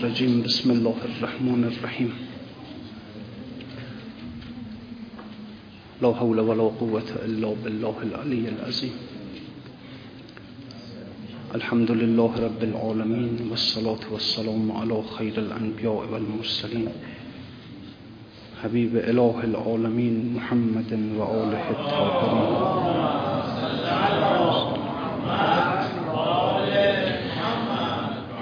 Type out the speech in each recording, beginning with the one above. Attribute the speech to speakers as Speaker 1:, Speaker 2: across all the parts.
Speaker 1: الرجيم. بسم الله الرحمن الرحيم. لا حول ولا قوة إلا بالله العلي العظيم. الحمد لله رب العالمين والصلاة والسلام على خير الأنبياء والمرسلين. حبيب إله العالمين محمد وآله الطاهرين.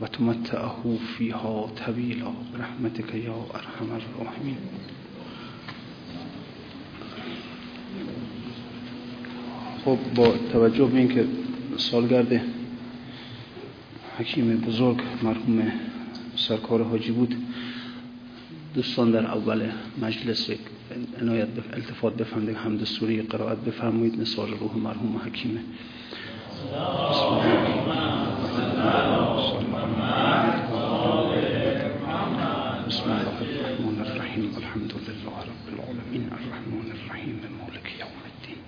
Speaker 1: وتمتعه فيها طويلا برحمتك يا أرحم الراحمين خب با توجه به اینکه سالگرد حکیم بزرگ مرحوم سرکار حاجی بود دوستان در اول مجلس عنایت التفات بفرمایید حمد سوری قرائت بفرمایید نثار روح مرحوم حکیم بسم الله الرحمن الرحيم. الحمد لله رب العالمين الرحمن الرحيم يوم الدين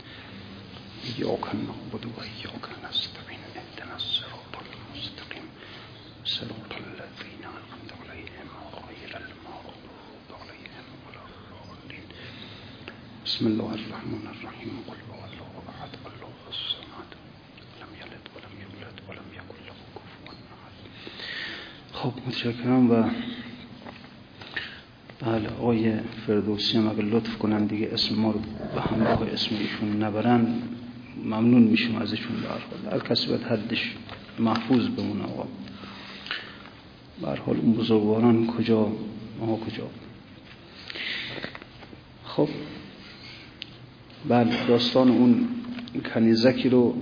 Speaker 1: نستعين الصراط المستقيم الذين عليهم عليهم بسم الله الرحمن الرحيم قل خب متشکرم و بله آقای فردوسی هم اگر لطف کنن دیگه اسم ما رو به همراه اسم ایشون نبرن ممنون میشیم ازشون در هر کسی باید حدش محفوظ بمونه آقا. حال اون بزرگواران کجا؟ ما کجا؟ خب بله داستان اون کنیزکی رو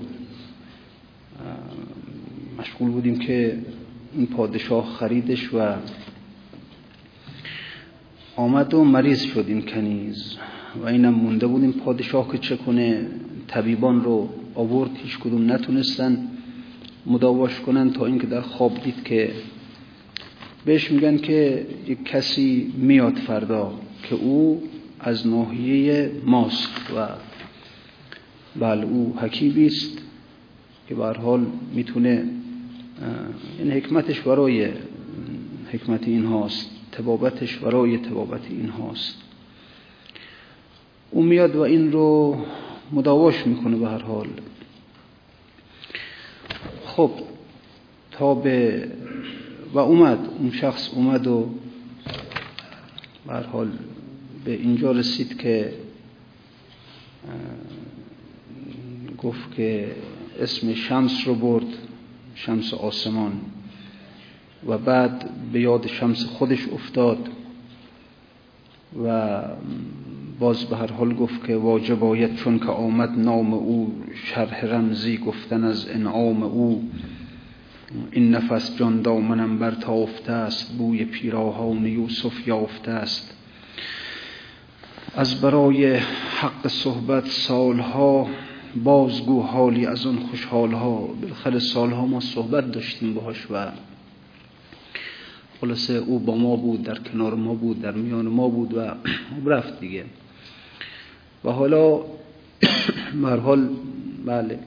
Speaker 1: مشغول بودیم که این پادشاه خریدش و آمد و مریض شد این کنیز و اینم مونده بود این پادشاه که چه کنه طبیبان رو آورد هیچ کدوم نتونستن مداواش کنن تا اینکه در خواب دید که بهش میگن که یک کسی میاد فردا که او از ناحیه ماست و بله او حکیبی است که به حال می‌تونه این حکمتش برای حکمت این هاست تبابتش برای تبابت این هاست. او میاد و این رو مداواش می‌کنه به هر حال. خب تا به و اومد اون شخص اومد و به هر حال به اینجا رسید که گفت که اسم شمس رو برد. شمس آسمان و بعد به یاد شمس خودش افتاد و باز به هر حال گفت که واجب آید چون که آمد نام او شرح رمزی گفتن از انعام او. این نفس جان دامنم برتافته است بوی پیراهان یوسف یافته است. از برای حق صحبت سالها بازگو حالی از اون خوشحالها بالاخره سالها ما صحبت داشتیم باهاش و خلاصه او با ما بود در کنار ما بود در میان ما بود و رفت دیگه. و حالا مرحال بله.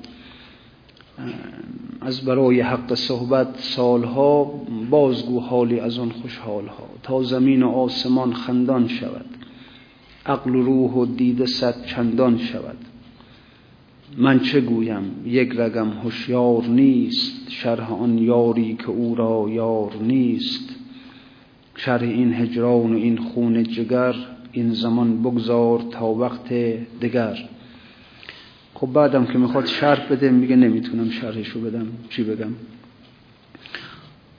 Speaker 1: از برای حق صحبت سالها بازگو حالی از آن خوشحالها. تا زمین و آسمان خندان شود. عقل و روح و دید صد چندان شود. من چه گویم؟ یک رگم هوشیار نیست شرح آن یاری که او را یار نیست. شرح این هجران و این خون جگر این زمان بگذار تا وقت دگر. خب بعدم که می‌خواد شرح بده میگه نمی‌تونم شرحشو بدم. چی بگم؟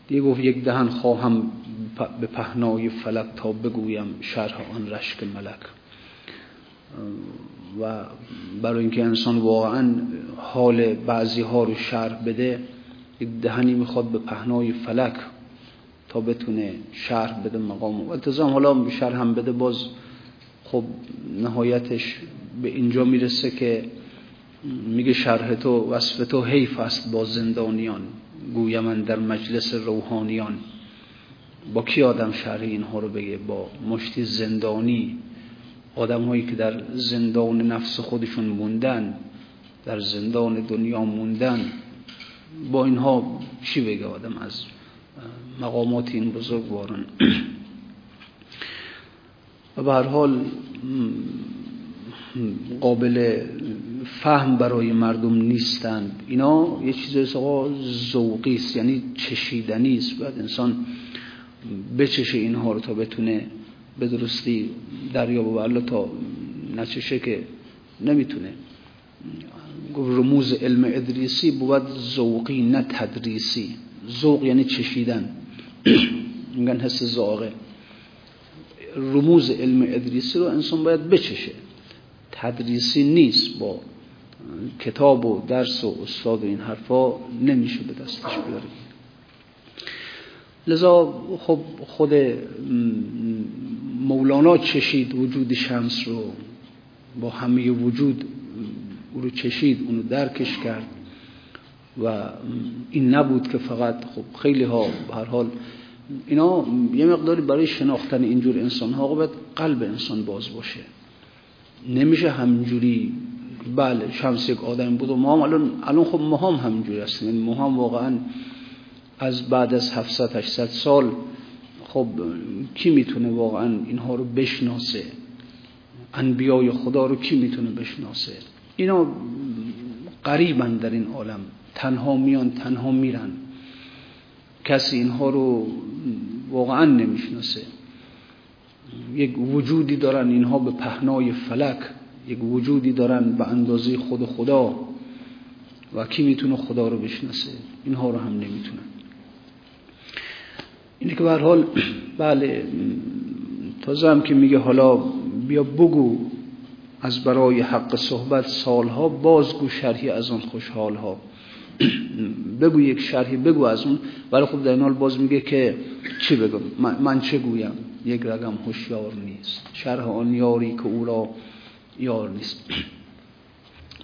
Speaker 1: دیگه گفت یک دهن خواهم به پهنای فلک تا بگویم شرح آن رشک ملک. و برای اینکه انسان واقعا حال بعضی ها رو شرح بده دهنی می‌خواد به پهنای فلک تا بتونه شرح بده مقام و التزام حالا شرح هم بده باز خب نهایتش به اینجا می‌رسه که میگه شرح تو وصف تو حیف است با زندانیان گویم در مجلس روحانیان. با کی آدم شرح اینها رو بگه؟ با مشتی زندانی. آدم هایی که در زندان نفس خودشون موندن در زندان دنیا موندن با اینها چی بگه آدم از مقامات این بزرگواران؟ و به هر حال قابل فهم برای مردم نیستند اینا یه چیز ذوقی است یعنی چشیدنی است باید انسان بچشه اینها رو تا بتونه به درستی دریا و تا نچشه که نمی‌تونه. رموز علم ادریسی بود ذوقی نه تدریسی. ذوق یعنی چشیدن. میگن حس ذائقه. رموز علم ادریسی رو انسان باید بچشه. تدریسی نیست با کتاب و درس و استاد و این حرفا نمیشه به دستش بیاره لذا خب خود مولانا چشید وجود شمس رو با همه وجود او رو چشید اونو درکش کرد و این نبود که فقط خب خیلی ها هر حال اینا یه مقداری برای شناختن اینجور انسان ها باید قلب انسان باز باشه. نمیشه همینجوری بله شمس یک آدم بود و ما هم الان, الان خب ما هم همینجوری هستیم. یعنی ما هم واقعا از بعد از 700 800 سال خب کی می‌تونه واقعا اینها رو بشناسه؟ انبیای خدا رو کی می‌تونه بشناسه؟ اینا قریبن در این عالم. تنها میان تنها میرن. کسی اینها رو واقعا نمی‌شناسه. یک وجودی دارن اینها به پهنای فلک. یک وجودی دارن به اندازه خود خدا. و کی می‌تونه خدا رو بشناسه؟ اینها رو هم نمی‌تونن. اینه که حال بله تازه هم که میگه حالا بیا بگو از برای حق صحبت سالها بازگو شرحی از آن خوشحالها. بگو یک شرحی بگو از اون. ولی خب در این حال باز میگه که چی بگم من, چه گویم؟ یک رقم هوشیار نیست. شرح آن یاری که او را یار نیست.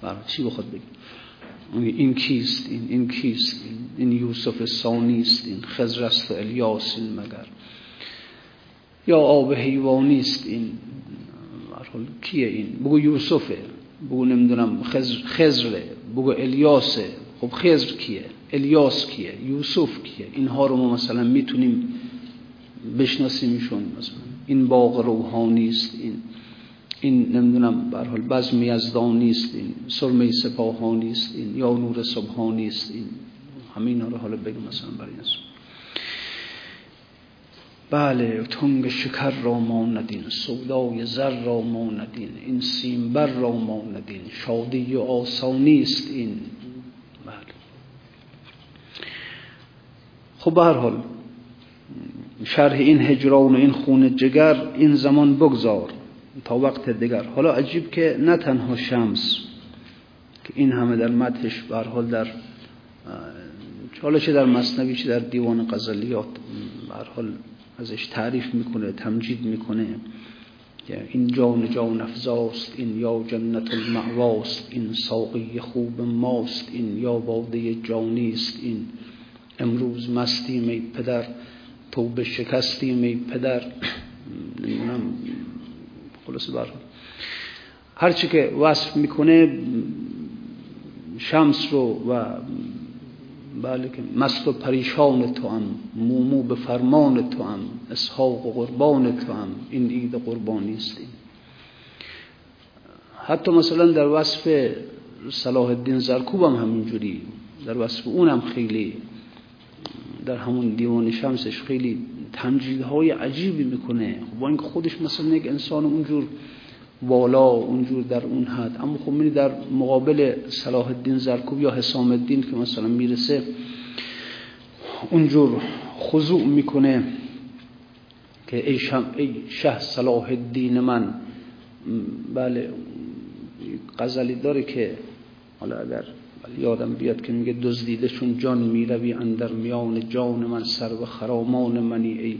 Speaker 1: برای چی بخواد بگی این کیست؟ این, این کیست؟ این, یوسف ثانی است این خضر است و الیاس این مگر. یا آب حیوانی است این کیه این؟ بگو یوسفه بگو نمی‌دونم خزر خزره بگو الیاسه. خب خزر کیه؟ الیاس کیه؟ یوسف کیه؟ اینها رو ما مثلا می‌تونیم بشناسیمشون مثلا. این باغ روحانی است این این نمی‌دونم به حال بزم یزدانی است این سرمه سپاهانی است این یا نور صبحانی است این. همین رو حالا بگم مثلا برای این بله تنگ شکر را ندین سودای زر را ندین این سیمبر را ندین شادی و آسانی است این. بله. خب به هر حال شرح این هجران و این خون جگر این زمان بگذار تا وقت دیگر. حالا عجیب که نه تنها شمس که این همه در متحش به حال در حالا چه در مصنوی چه در دیوان غزلیات به حال ازش تعریف می‌کنه تمجید می‌کنه این جان جان افزاست این یا جنت المعواست این ساقی خوب ماست این یا باده جانیست این امروز مستیم ای پدر توبه شکستیم ای پدر. نمی‌دونم خلاص بر هرچی که وصف می‌کنه شمس رو و بله که مست و پریشان تو هم مومو به فرمان تو هم اسحاق و قربان تو هم. این عید قربانی است حتی مثلا در وصف صلاح الدین زرکوب هم همینجوری در وصف اونم خیلی در همون دیوان شمسش خیلی های عجیبی می‌کنه. با اینکه خودش مثلا یک انسان اونجور والا اونجور در اون حد. اما خب میری در مقابل صلاح الدین زرکوب یا حسام الدین که مثلا می‌رسه اونجور خضوع می‌کنه که ای, ای شه صلاح الدین من بله غزلی داره که حالا اگر یادم بیاد که میگه دزدیده چون جان می‌روی اندر میان جان من سر و خرامان منی ای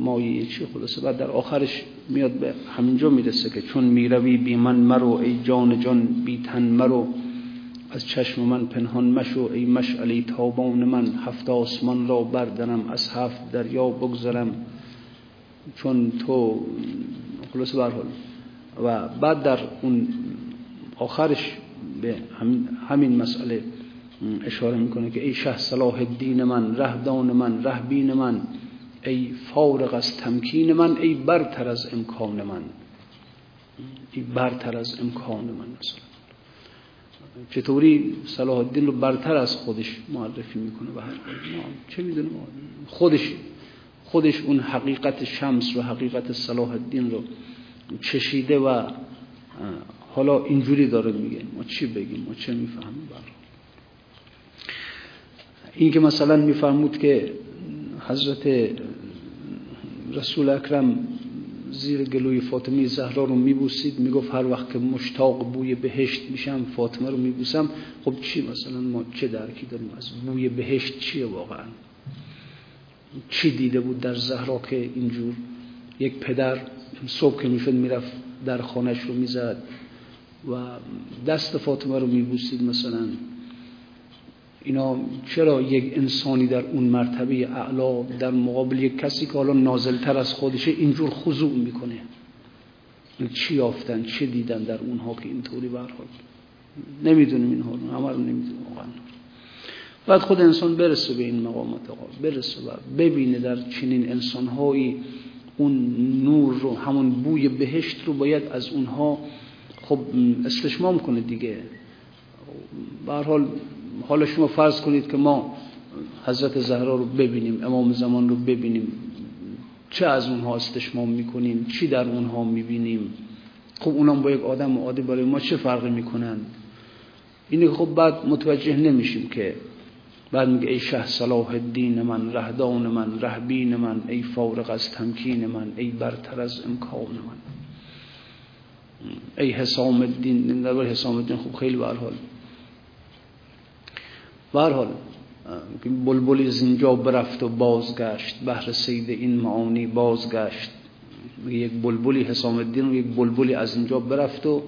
Speaker 1: مایه چی خلاصه؟ بعد در آخرش میاد به همینجا می‌رسه که چون می‌روی بی من مرو ای جان جان بی تن مرو. از چشم من پنهان مشو ای مشعلی تابان من. هفت آسمان را بردنم از هفت دریا بگذرم. چون تو خلاص برحال و بعد در اون آخرش به همین مسئله اشاره می‌کنه که ای شه صلاح الدین من رهدان من رهبین من. ای فارغ از تمکین من ای برتر از امکان من. ای برتر از امکان من. مثلا چطوری صلاح الدین رو برتر از خودش معرفی می‌کنه به هر چه می‌دونه خودش خودش اون حقیقت شمس و حقیقت صلاح الدین رو چشیده و حالا اینجوری داره میگه. ما چی بگیم؟ ما چه می‌فهمیم؟ برای این که مثلا میفهمود که حضرت رسول اکرم زیر گلوی فاطمه زهرا رو میبوسید می‌گفت هر وقت که مشتاق بوی بهشت میشم فاطمه رو میبوسم. خب چی مثلا ما چه درکی داریم؟ از بوی بهشت چیه واقعا؟ چی دیده بود در زهرا که اینجور یک پدر صبح که می‌شد می‌رفت در خانش رو می‌زد و دست فاطمه رو میبوسید مثلا؟ اینا چرا یک انسانی در اون مرتبه اعلا در مقابل یک کسی که حالا نازلتر از خودشه اینجور خضوع می‌کنه؟ چی یافتن چه دیدن در اونها که اینطوری برخورد نمی‌دونیم اینها رو همه رو نمی‌دونیم واقعا. بعد خود انسان برسه به این مقامات آقا برسه و ببینه در چنین انسانهایی اون نور رو همون بوی بهشت رو باید از اونها خب استشمام کنه دیگه. به حال حالا شما فرض کنید که ما حضرت زهرا رو ببینیم امام زمان رو ببینیم چه از اونها استشمام می‌کنیم چی در اونها می‌بینیم؟ خب اونام با یک آدم عادی برای ما چه فرقی می‌کنن اینه خب بعد متوجه نمیشیم که بعد میگه ای شه صلاح الدین من رهدان من رهبین من ای فارغ از تمکین من ای برتر از امکان من. ای حسام الدین در حسام الدین خب خیلی برحال برحال بلبلی از اینجا برفت و بازگشت بهر سید این معانی بازگشت. یک بلبلی حسام الدین و یک بلبلی از اینجا برفت و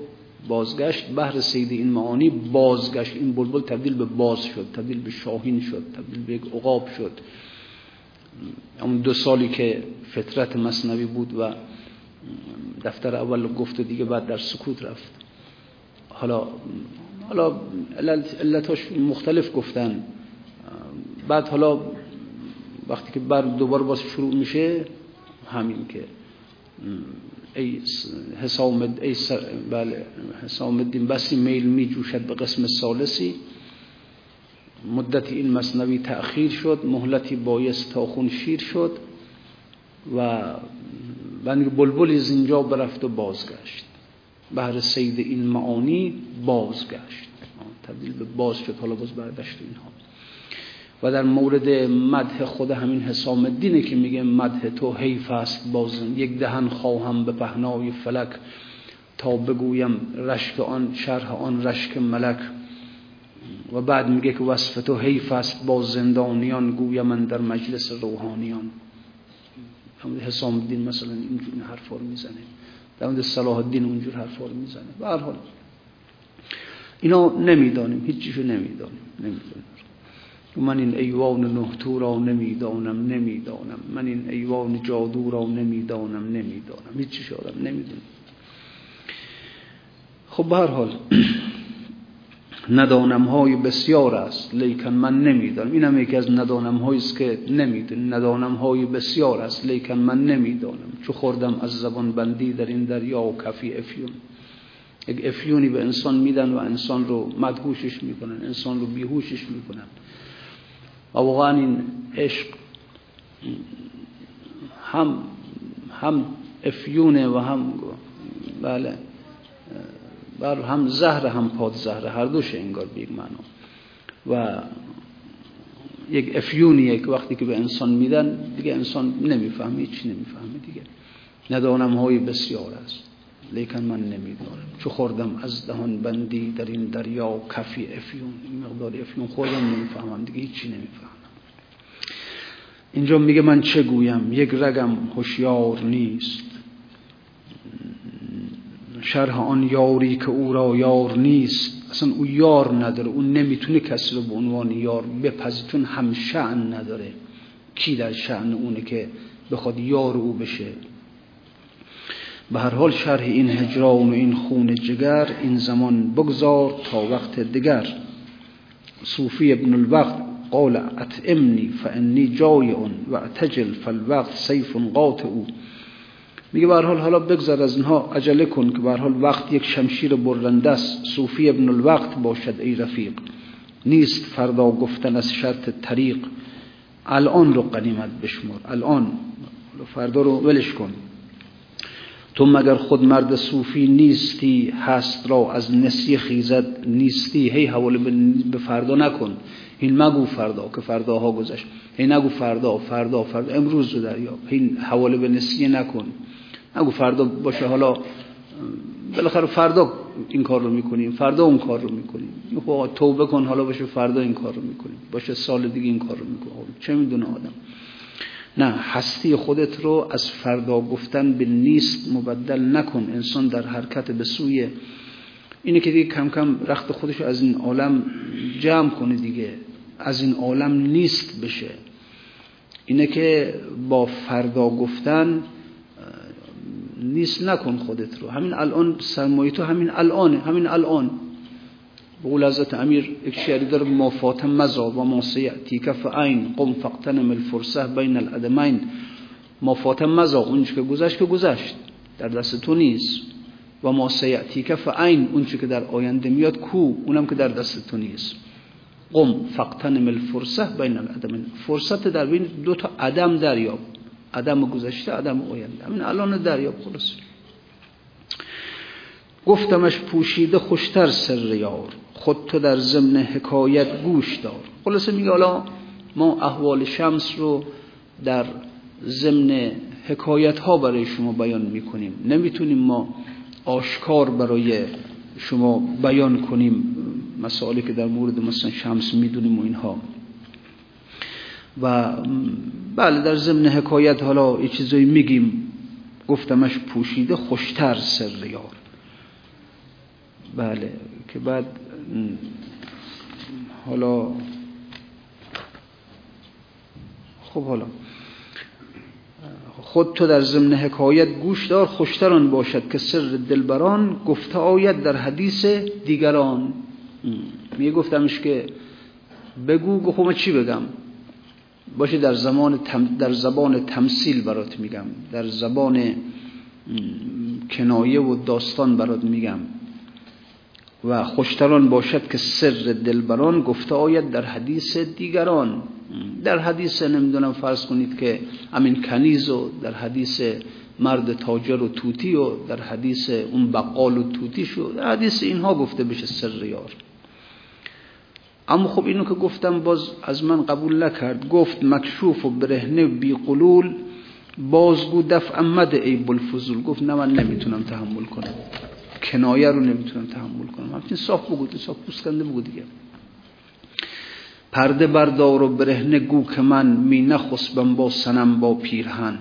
Speaker 1: بازگشت. بهر سید این معانی بازگشت. این بلبل تبدیل به باز شد تبدیل به شاهین شد تبدیل به یک عقاب شد. اون دو سالی که فطرت مصنوی بود و دفتر اول گفت و دیگه بعد در سکوت رفت. حالا حالا علتاش مختلف گفتن. بعد حالا وقتی که بر دوباره باز شروع میشه همین که ای حسام ای بله حسام الدین بسی میل می جوشد به قسم سالسی مدتی این مصنوی تأخیر شد مهلتی بایست تا خون شیر شد و بند بلبلی زینجا برفت و بازگشت. بهر سید این معانی بازگشت. تبدیل به باز شد حالا باز بردشت اینها. و در مورد مدح خود همین حسام الدینه که میگه مدح تو حیف است بازن یک دهن خواهم به پهنای فلک تا بگویم رشک آن شرح آن رشک ملک. و بعد میگه که وصف تو حیف است با زندانیان گویم من در مجلس روحانیان. حسام الدین مثلا اینجور حرفا رو می‌زنه. در مورد صلاح الدین اونجور حرفا رو می‌زنه. به هر حال اینا نمی‌دانیم هیچیشو نمی‌دانیم نمی‌دانیم. من این ایوان نهتو را نمی‌دانم نمی‌دانم. من این ایوان جادو را نمی‌دانم نمی‌دانم. هیچی آدم نمی‌دونم خب به هر حال ندانم های بسیار است لیکن من نمی‌دانم. این هم یکی از ندانم هایی است که نمی‌دونم. ندانم های بسیار است لیکن من نمی‌دانم. چو خوردم از زبان بندی در این دریا و کفی افیون. یک افیونی به انسان میدن و انسان رو مدهوشش می‌کنن انسان رو بیهوشش می‌کنن. و واقعا این عشق هم هم افیونه و هم بله بر هم زهر هم پاد زهر هر دوش انگار به معنا. و یک افیونیه که وقتی که به انسان میدن دیگه انسان نمی‌فهمه چی نمی‌فهمه دیگه. ندانم های بسیار است. لیکن من نمی‌دانم چو خوردم از دهان بندی در این دریا کفی افیون این مقدار افیون خوردم نمی‌فهمم دیگه هیچی نمی‌فهمم. اینجا میگه من چه گویم؟ یک رگم هوشیار نیست. شرح آن یاری که او را یار نیست. اصلا او یار نداره. او نمی‌تونه کسی رو به عنوان یار بپذیتون هم شعن نداره. کی در شعن اونه که بخواد یار او بشه؟ به هر حال شرح این هجران و این خون جگر این زمان بگذار تا وقت دیگر. صوفی ابن الوقت قال اتعمنی فانی جایع و اعتجل فالوقت سیف قاطع. میگه به حال حالا بگذر از اینها عجله کن که به حال وقت یک شمشیر برنده است. صوفی ابن الوقت باشد ای رفیق. نیست فردا گفتن از شرط طریق. الان رو قنیمت بشمر الان. فردا رو ولش کن. تو مگر خود مرد صوفی نیستی؟ هست را از نسی خیزد. نیستی. هی حواله به فردا نکن. این مگو فردا که فرداها گذشت. هی نگو فردا فردا فردا. امروز رو دریاب این حواله به نسیه نکن. نگو فردا باشه حالا بالاخره فردا این کار رو می‌کنیم فردا اون کار رو می‌کنیم. خب توبه کن حالا باشه فردا این کار رو می‌کنیم. باشه سال دیگه این کار رو می‌کنیم. خب چه می‌دونه آدم؟ نه هستی خودت رو از فردا گفتن به نیست مبدل نکن. انسان در حرکت به سوی اینه که دیگه کم کم رخت خودش از این عالم جمع کنه دیگه. از این عالم نیست بشه. اینه که با فردا گفتن نیست نکن خودت رو. همین الان سرمایه تو همین الانه همین الان. بقول حضرت امیر یک شعری داره ما فاتم مزا و ما سیعتی فعین قم فقتنم الفرسه بین الادمین. ما فاتم مزا اونچه که گذشت که گذشت در دست تو نیست. و ما سیعتی فعین اونچه که در آینده میاد کو اونم که در دست تو نیست. قم فقتنم الفرسه بین الادمین. فرصت در بین دو تا عدم دریاب. عدم گذشته عدم آینده همین الان دریاب خلاص گفتمش پوشیده خوشتر سر یار خود تو در ضمن حکایت گوش دار خلاصه میگه حالا ما احوال شمس رو در ضمن حکایت ها برای شما بیان می‌کنیم نمی‌تونیم ما آشکار برای شما بیان کنیم مسائلی که در مورد مثلا شمس می‌دونیم و اینها و بله در ضمن حکایت حالا یه چیزایی میگیم گفتمش پوشیده خوشتر سر یار. بله که بعد حالا خب حالا خود تو در ضمن حکایت گوش دار خوشتران باشد که سر دلبران گفته آید در حدیث دیگران. می گفتمش که بگو گفتم چی بگم؟ باشه در زمان در زبان تمثیل برات میگم. در زبان کنایه و داستان برات میگم. و خوشتران باشد که سر دلبران گفته آید در حدیث دیگران. در حدیث نمی‌دونم فرض کنید که امین کنیز و در حدیث مرد تاجر و توتی و در حدیث اون بقال و توتی شو در حدیث اینها گفته بشه سر یار. اما خب اینو که گفتم باز از من قبول نکرد. گفت مکشوف و برهنه بی قلول بازگو دفع امد ای بلفزول گفت نه من نمی‌تونم تحمل کنم. کنایه رو نمی‌تونم تحمل کنم. همچنین صاف بگو صاف پوسکنده بگو دیگه. پرده بردار و برهنه گو که من می نخسبم با سنم با پیرهن.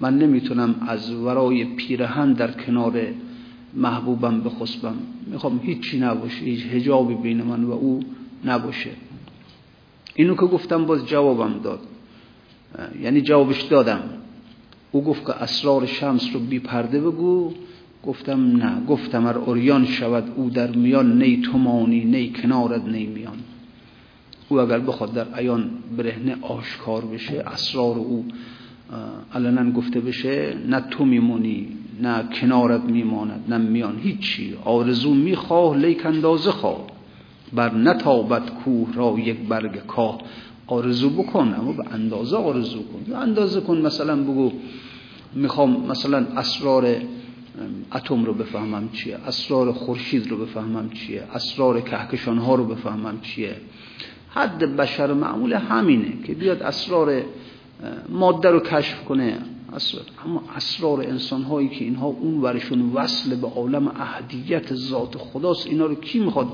Speaker 1: من نمی‌تونم از ورای پیرهن در کنار محبوبم بخسبم. می‌خوام هیچی نباشه هیچ هجابی بین من و او نباشه. اینو که گفتم باز جوابم داد. یعنی جوابش دادم. او گفت که اسرار شمس رو بی پرده بگو. گفتم نه. گفتم ار اوریان شود او در میان نی تومانی نی کنارت نی میان. او اگر بخواد در ایان برهنه آشکار بشه اسرار او علنا گفته بشه نه تو میمونی نه کنارت میماند نه میان. هیچی. آرزو می‌خواه لیک اندازه خواه. بر نتابت کوه را یک برگ کاه آرزو بکن اما به اندازه آرزو کن. اندازه کن مثلا بگو می‌خوام مثلا اسرار اتم رو بفهمم چیه؟ اسرار خورشید رو بفهمم چیه؟ اسرار کهکشان ها رو بفهمم چیه؟ حد بشر معمول همینه که بیاد اسرار ماده رو کشف کنه. اسرار اما اسرار انسان هایی که اینها اون ورشون وصل به عالم اهدیت ذات خداست اینا رو کی می‌خواد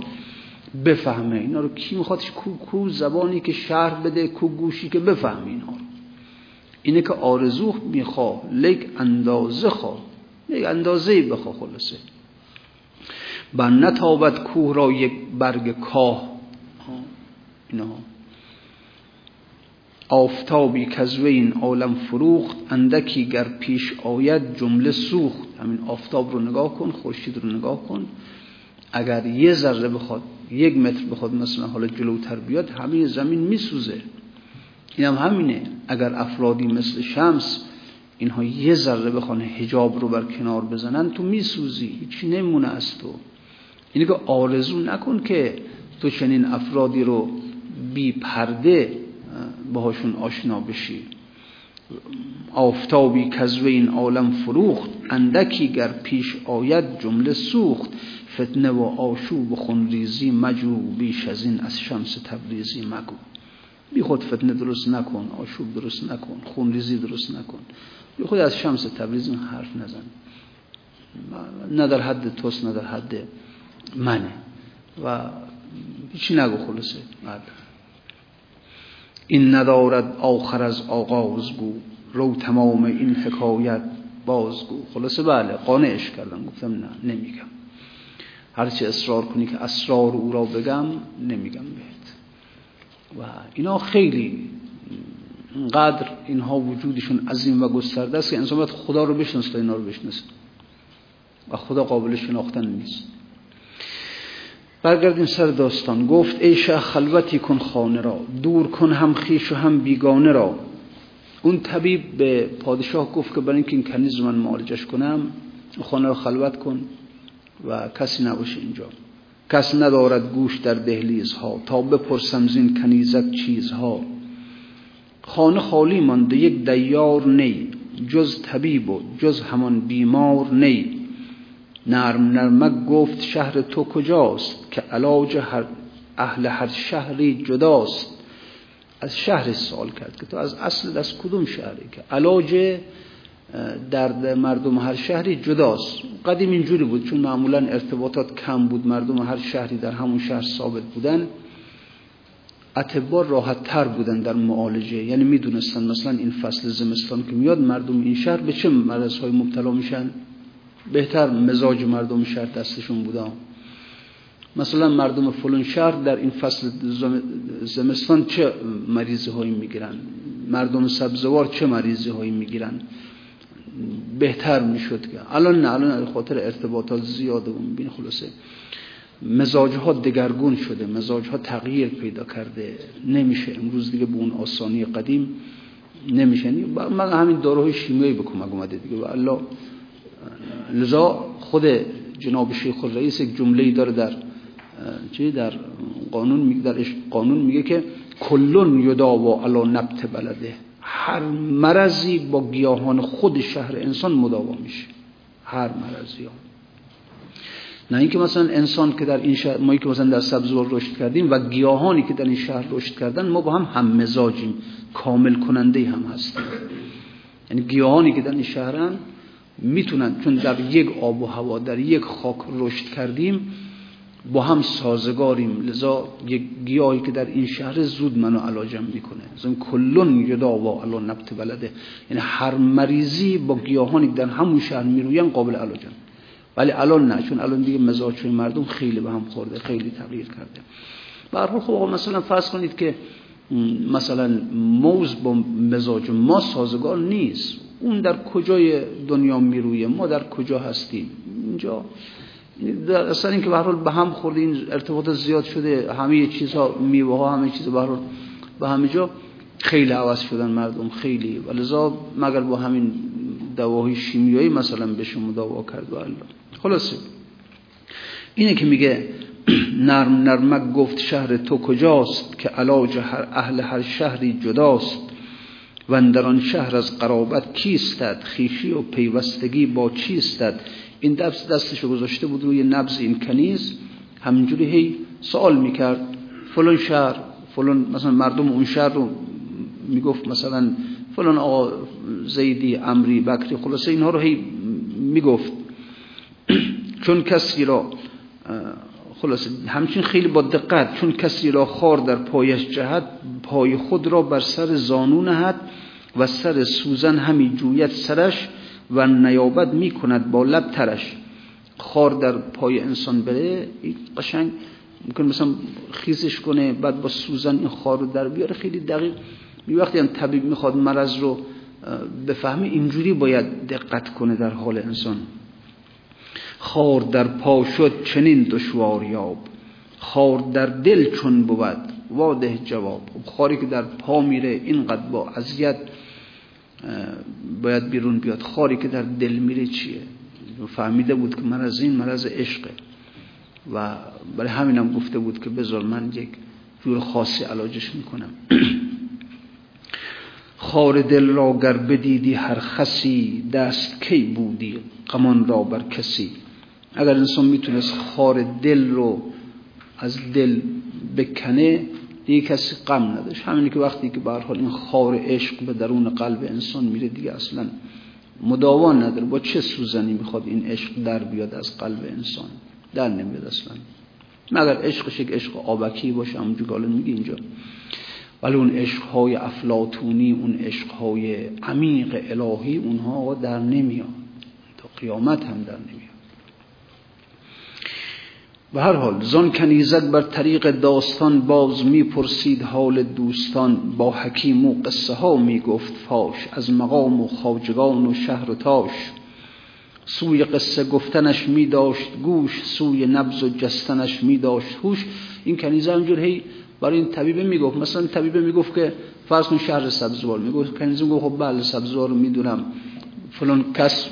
Speaker 1: بفهمه. اینا رو کی می‌خواد کو, کو زبانی که شرح بده کو گوشی که بفهمه اینها رو. اینه که آرزو می‌خواه لیک اندازه خواه یک اندازه بخواه خلاصه. بر نتابد کوه را یک برگ کاه. اینها آفتابی کزوه این عالم فروخت اندکی گر پیش آید جمله سوخت. همین آفتاب رو نگاه کن خورشید رو نگاه کن. اگر یه ذره بخواد یک متر بخواد مثلا حالا جلوتر بیاد همه زمین میسوزه. این هم همینه. اگر افرادی مثل شمس اینها یه ذره بخوان حجاب رو بر کنار بزنن تو میسوزی. هیچی نمونه از تو. اینه که آرزو نکن که تو چنین افرادی رو بی پرده باهاشون آشنا بشی. آفتابی کزوه این عالم فروخت اندکی گر پیش آید جمله سوخت. فتنه و آشوب و خونریزی مجو بیش از این از شمس تبریزی مگو. بی خود فتنه درست نکن آشوب درست نکن خونریزی درست نکن. بی خود از شمس تبریزی حرف نزن. نه در حد توست نه در حد منه. و هیچی نگو خلاصه. بعد این ندارد آخر از آغاز گو رو تمام این حکایت بازگو. خلاصه بله قانعش کردم. گفتم نه نمیگم. هرچی اصرار کنی که اسرار او را بگم نمیگم بهت. و اینا خیلی قدر اینها وجودشون عظیم و گسترده است که انسان باید خدا رو بشناسه تا اینا رو بشناسه. و خدا قابل شناختن نیست. برگردیم سر داستان. گفت ای شه خلوتی کن خانه را. دور کن هم خیش و هم بیگانه را. اون طبیب به پادشاه گفت که برای اینکه این کنیز من معالجش کنم خانه را خلوت کن و کسی نباشه اینجا. کس ندارد گوش در دهلیزها. تا بپرسم زین کنیزت چیزها. خانه خالی مانده یک دیار نی. جز طبیب و جز همان بیمار نی. نرم نرمک گفت شهر تو کجاست؟ که علاج هر اهل هر شهری جداست. از شهر سوال کرد که تو از اصل از کدوم شهری که علاج درد مردم هر شهری جداست. قدیم اینجوری بود چون معمولا ارتباطات کم بود مردم هر شهری در همون شهر ثابت بودن اتبار راحت تر بودن در معالجه. یعنی می‌دونستن مثلا این فصل زمستان که میاد مردم این شهر به چه مرض های مبتلا میشن؟ بهتر مزاج مردم شهر دستشون بودن مثلا مردم فلان شهر در این فصل زمستان چه مریضی هایی می‌گیرن؟ مردم سبزوار چه مریضی هایی می‌گیرن؟ بهتر می‌شد که. الان نه الان خاطر ارتباطات زیاده اون بین خلاصه. مزاج ها دگرگون شده مزاج ها تغییر پیدا کرده. نمیشه امروز دیگه به اون آسانی قدیم نمیشه. من همین داروهای شیمیایی بکنم اومده دیگه. و الله لذا خود جناب شیخ الرئیس یک جمله داره در چی در قانون میگه در قانون میگه که کلون یداوا علی نبت بلده. هر مرضی با گیاهان خود شهر انسان مداوا میشه. هر مرضی ها. نه اینکه مثلا انسان که در این شهر ما که مثلا در سبزوار رشد کردیم و گیاهانی که در این شهر رشد کردن ما با هم هم مزاجیم. کامل کننده هم هستیم. یعنی گیاهانی که در این شهرن می‌تونن چون در یک آب و هوا در یک خاک رشد کردیم با هم سازگاریم. لذا یک گیاهی که در این شهر زود منو علاجم می‌کنه. زن کلون یدا و علا نبت بلده یعنی هر مریضی با گیاهانی در همون شهر می‌روین قابل علاجن. ولی الان نه چون الان دیگه مزاج مردم خیلی به هم خورده خیلی تغییر کرده. برای خب مثلا فرض کنید که مثلا موز با مزاج ما سازگار نیست. اون در کجای دنیا میرویه؟ ما در کجا هستیم؟ اینجا اصلا این که به به هم خورده این ارتباط زیاد شده همه چیزها میوه ها همه چیز به به همه جا خیلی عوض شدن مردم خیلی. ولذا مگر با همین دواهای شیمیایی مثلا به شما دوا کرد؟ و الله خلاصه. اینه که میگه نرم نرمک گفت شهر تو کجاست که علاج هر اهل هر شهری جداست؟ و شهر از قرابت کیستد؟ خیشی و پیوستگی با چیستد؟ این دست دستشو گذاشته بود روی نبز این کنیز همینجوری هی سوال می‌کرد فلان شهر فلان مثلا مردم اون شهر رو می‌گفت مثلا فلان آقا زیدی امری بکری خلاصه اینها رو هی می‌گفت. چون کسی را خلاصه همچین خیلی با دقت چون کسی را خار در پایش جهد پای خود را بر سر زانو نهد و سر سوزن همی جویت سرش و نیابت می‌کند با لب ترش. خار در پای انسان بره قشنگ ممکن مثلا خیزش کنه بعد با سوزن این خار رو در بیاره خیلی دقیق. می وقتی هم طبیب می‌خواد مرض رو بفهمه اینجوری باید دقت کنه در حال انسان. خار در پا شد چنین دشوار یاب. خار در دل چون بود واده جواب. خب خاری که در پا میره اینقدر با اذیت باید بیرون بیاد. خاری که در دل میره چیه؟ فهمیده بود که مرض این مرض عشقه. و برای همینم گفته بود که بذار من یک جور خاصی علاجش می‌کنم. خار دل را گر بدیدی هر خسی دست کی بودی؟ قمان را بر کسی. اگر انسان می‌تونست خار دل رو از دل بکنه دیگه کسی غم نداشت. همینی که وقتی که به حال این خار عشق به درون قلب انسان میره دیگه اصلا مداوا نداره. با چه سوزنی می‌خواد این عشق در بیاد از قلب انسان؟ در نمیاد اصلا. مگر عشقش یک عشق آبکی باشه؟ همونجور که میگه اینجا. ولی اون عشقهای افلاتونی اون عشقهای عمیق الهی اونها در نمیاد تا قیامت هم در نمیاد به هر حال زان کنیزک بر طریق داستان باز می‌پرسید حال دوستان. با حکیم و قصه ها می‌گفت فاش از مقام و خاجگان و شهر و تاش. سوی قصه گفتنش میداشت گوش سوی نبز و جستنش میداشت هوش. این کنیزه همجور هی برای این طبیبه می‌گفت. مثلا طبیبه می‌گفت که فرض کن شهر سبزوار. می‌گفت کنیزه می‌گفت خب بله سبزوار رو می‌دونم. فلان کس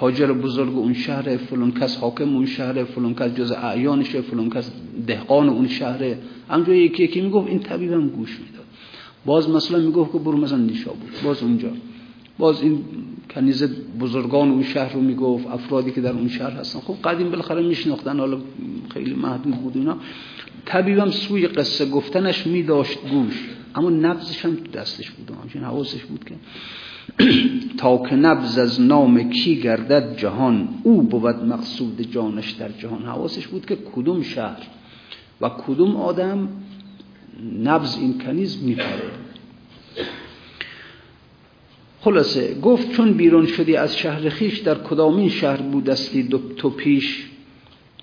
Speaker 1: تاجر بزرگ اون شهر فلان کس حاکم اون شهر فلان کس جز اعیانشه فلان کس دهقان اون شهر. همجور یکی یکی می‌گفت این طبیبم گوش می‌داد. باز مثلا می‌گفت که برو مثلا نیشا بود. باز اونجا. باز این کنیز بزرگان اون شهر رو می‌گفت افرادی که در اون شهر هستن. خب قدیم بالاخره میشناختن حالا خیلی محدود بود اینا. طبیبم سوی قصه گفتنش میداشت گوش اما نبزش هم دستش بود. همچنین حواسش بود که تا که نبز از نام کی گردد جهان او بود مقصود جانش در جهان. حواسش بود که کدوم شهر و کدوم آدم نبز این کنیز میپره خلاصه گفت چون بیرون شدی از شهر خیش در کدامین شهر بودستی دو تو پیش؟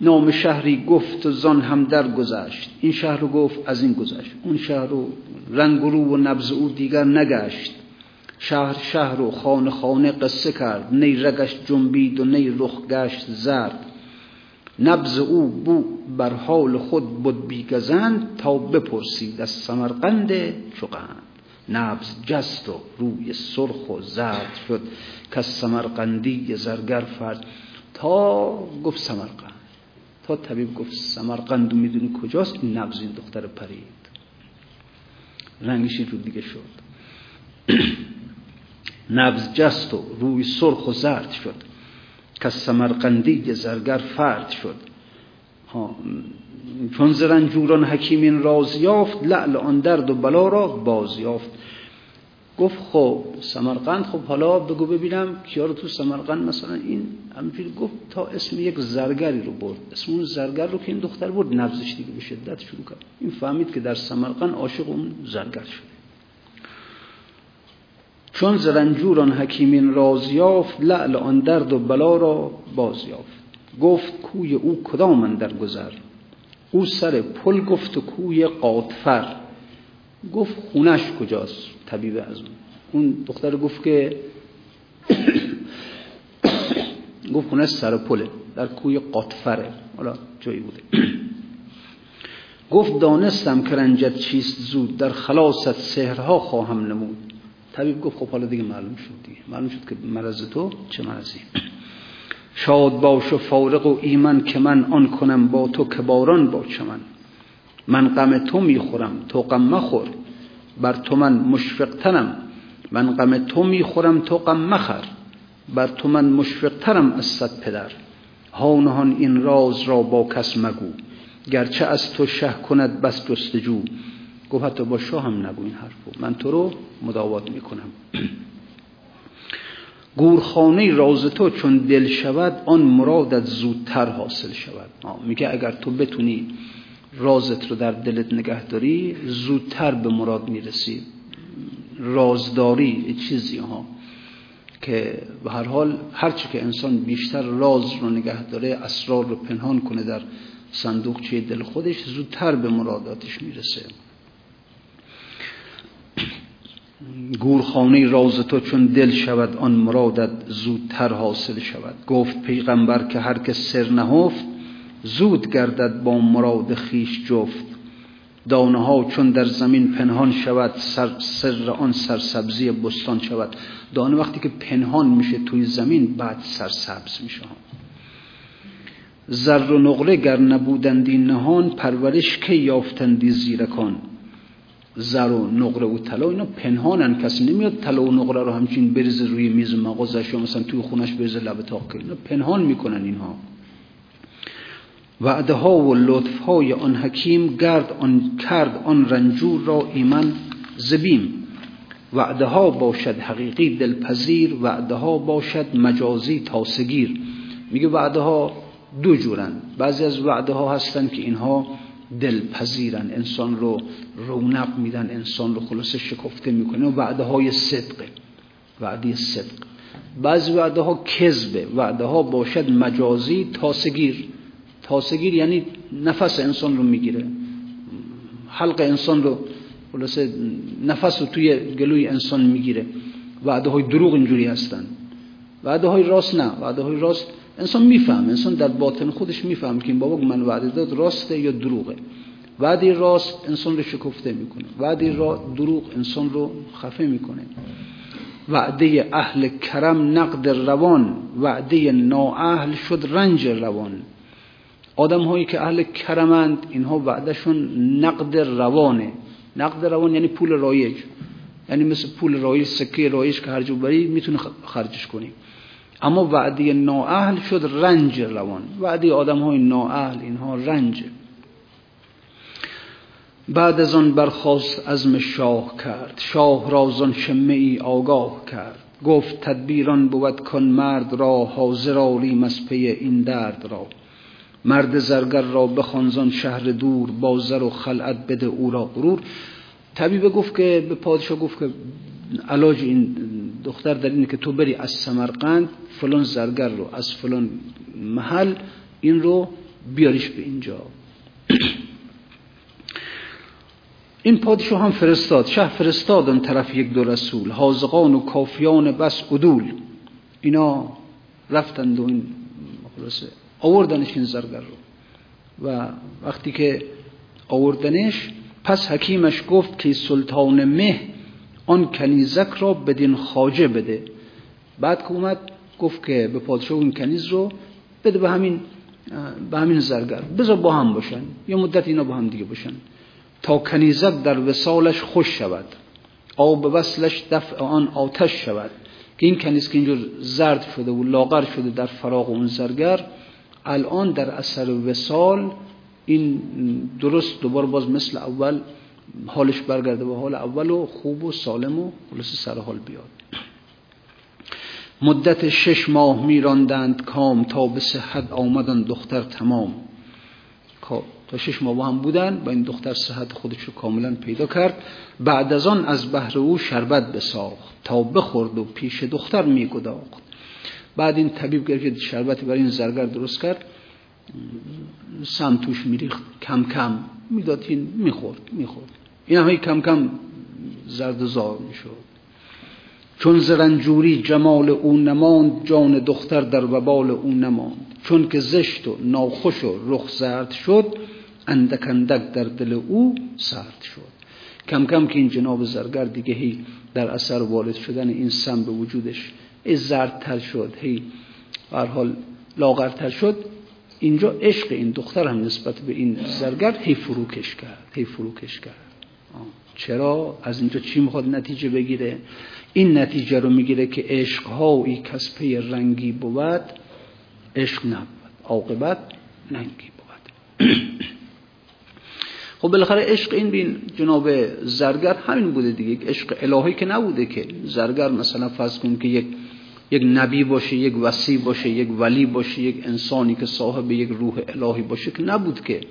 Speaker 1: نام شهری گفت و زان هم در گذشت این شهر رو گفت از این گذشت. اون شهر رو رنگ و رو و نبز او دیگر نگشت. شهر شهر و خانه خانه قصه کرد. نی رگش جنبید و نی رخ گشت زرد. نبز او بو بر حال خود بود بیگزند تا بپرسید از سمرقند چقند نبز جست و روی سرخ و زرد شد که سمرقندی زرگر فرد. تا گفت سمرقند. تا طبیب گفت سمرقند می‌دونی کجاست؟ این نبز این دختر پرید. رنگش رو دیگه شد. نبز جست و روی سرخ و زرد شد. که سمرقندی زرگر فرد شد. چون زرنجوران حکیمین راز یافت لعل آن درد و بلا را باز یافت. گفت خب سمرقند خب حالا بگو ببینم کیا رو تو سمرقند مثلا این همینجوری گفت تا اسم یک زرگری رو برد. اسم اون زرگر رو که این دختر برد نبزش دیگه به شدت شروع کرد. این فهمید که در سمرقند عاشق اون زرگر شده. چون زرنجوران حکیمین راز یافت لعل آن درد و بلا را باز یافت. گفت کوی او کدام در گذر؟ او سر پل گفت و کوی قاطفر. گفت خونش کجاست؟ طبیب از اون. اون دختر گفت که گفت خونش سر پله در کوی قاطفره. حالا جایی بوده. گفت دانستم که رنجت چیست زود در خلاصت سهرها خواهم نمود. طبیب گفت خب حالا دیگه معلوم شد دیگه. معلوم شد که مرض تو چه مرضی. شاد باش و فارق و ایمن که من آن کنم با تو که باران با چمن من. غم تو می‌خورم تو غم مخور. بر تو من مشفقترم. من غم تو می‌خورم تو غم مخر. بر تو من مشفقترم از صد پدر. هانهان این راز را با کس مگو. گرچه از تو شه کند بس جستجو. گفت حتی با شاه هم نگو این حرفو من تو رو مداوات می‌کنم. گورخانه راز تو چون دل شود آن مرادت زودتر حاصل شود. میگه اگر تو بتونی رازت رو در دلت نگه داری زودتر به مراد می‌رسی. رازداری چیزی ها که به هر حال هرچی که انسان بیشتر راز رو نگه داره اسرار رو پنهان کنه در صندوقچه دل خودش زودتر به مراداتش می‌رسه. گورخانه راز تو چون دل شود آن مرادت زودتر حاصل شود. گفت پیغمبر که هر که سر نهفت زود گردد با مراد خیش جفت. دانه ها چون در زمین پنهان شود سر, سر آن سرسبزی بستان شود. دانه وقتی که پنهان میشه توی زمین بعد سرسبز میشه. زر و نقره گر نبودندی نهان پرورش که یافتندی زیرکان؟ زر و نقره و طلا اینا پنهانن. کسی نمیاد طلا و نقره رو همچین بریزه روی میز مغازش یا مثلا توی خونش بریزه لب تاق اینا پنهان می‌کنن اینها. وعده ها و لطف های آن حکیم گرد آن کرد آن رنجور را ایمن زبیم. وعده ها باشد حقیقی دلپذیر وعده ها باشد مجازی تاسگیر. میگه وعده ها دو جورن. بعضی از وعده ها هستن که اینها دلپذیرن. انسان رو رونق میدن انسان رو خلاص شکفته می‌کنه. و وعده های صدقه وعده صدق. بعضی وعده ها کذبه. وعده ها باشد مجازی تاسگیر. تاسگیر یعنی نفس انسان رو می‌گیره. حلق انسان رو خلاصه نفس رو توی گلوی انسان می‌گیره. وعده های دروغ اینجوری هستن. وعده های راست نه. وعده های راست انسان میفهم انسان در باطن خودش میفهم که این بابا من وعده داد راسته یا دروغه. وعده راست انسان رو شکفته می‌کنه. وعده را دروغ انسان رو خفه می‌کنه. وعده اهل کرم نقد روان وعده نااهل شد رنج روان. آدم هایی که اهل کرمند اینها وعدهشون نقد روانه. نقد روان یعنی پول رایج. یعنی مثل پول رایج سکه رایج که هر جو بری می‌تونه خرجش کنی. اما وعده نااهل شد رنج روان. وعده آدم های نااهل اینها رنج. بعد از آن برخواست عزم شاه کرد. شاه رازان شمه ای آگاه کرد. گفت تدبیران بود کن مرد را حاضر آریم از پی این درد را. مرد زرگر را بخوانزان شهر دور بازر و خلعت بده او را غرور. طبیب گفت که به پادشاه گفت که علاج این دختر در اینه که تو بری از سمرقند فلان زرگر رو از فلان محل این رو بیاریش به اینجا. این پادشاه هم فرستاد. شه فرستاد اون طرف یک دو رسول حاضقان و کافیان بس عدول. اینا رفتند و این خلاصه آوردنش این زرگر رو. و وقتی که آوردنش پس حکیمش گفت که سلطان مه آن کنیزک را بدین خاجه بده. بعد که اومد گفت که به پادشاه این کنیز رو بده به همین به همین زرگر. بذار با هم باشن. یه مدت اینا با هم دیگه باشن. تا کنیزک در وسالش خوش شود. آب وصلش دفع آن آتش شود. که این کنیز که اینجور زرد شده و لاغر شده در فراغ اون زرگر الان در اثر وسال این درست دوبار باز مثل اول حالش برگرده به حال اول و خوب و سالم و خلاص سر حال بیاد. مدت شش ماه میراندند کام تا به صحت آمدن دختر تمام. خب، تا شش ماه با هم بودن با این دختر صحت خودش رو کاملا پیدا کرد. بعد از آن از بهر او شربت بساخت تا بخورد و پیش دختر میگداخت. بعد این طبیب که شربتی برای این زرگر درست کرد. سم توش میریخت کم کم می‌داد این می‌خورد می‌خورد. این همه کم کم زرد زار می‌شد. چون زرنجوری جمال او نماند جان دختر در وبال او نماند. چون که زشت و ناخوش و رخ زرد شد اندک اندک در دل او سرد شد. کم کم که این جناب زرگر دیگه هی در اثر وارد شدن این سم به وجودش زردتر شد هی حال لاغرتر شد اینجا عشق این دختر هم نسبت به این زرگر هی فروکش کرد هی فروکش کرد. چرا؟ از اینجا چی می‌خواد نتیجه بگیره؟ این نتیجه رو می‌گیره که عشق هایی کسپه رنگی بود عشق نبود. عاقبت ننگی بود. خب بالاخره عشق این بین جناب زرگر همین بوده دیگه. عشق الهی که نبوده که. زرگر مثلا فرض کن که یک یک نبی باشه یک وسیع باشه یک ولی باشه یک انسانی که صاحب یک روح الهی باشه که نبود که.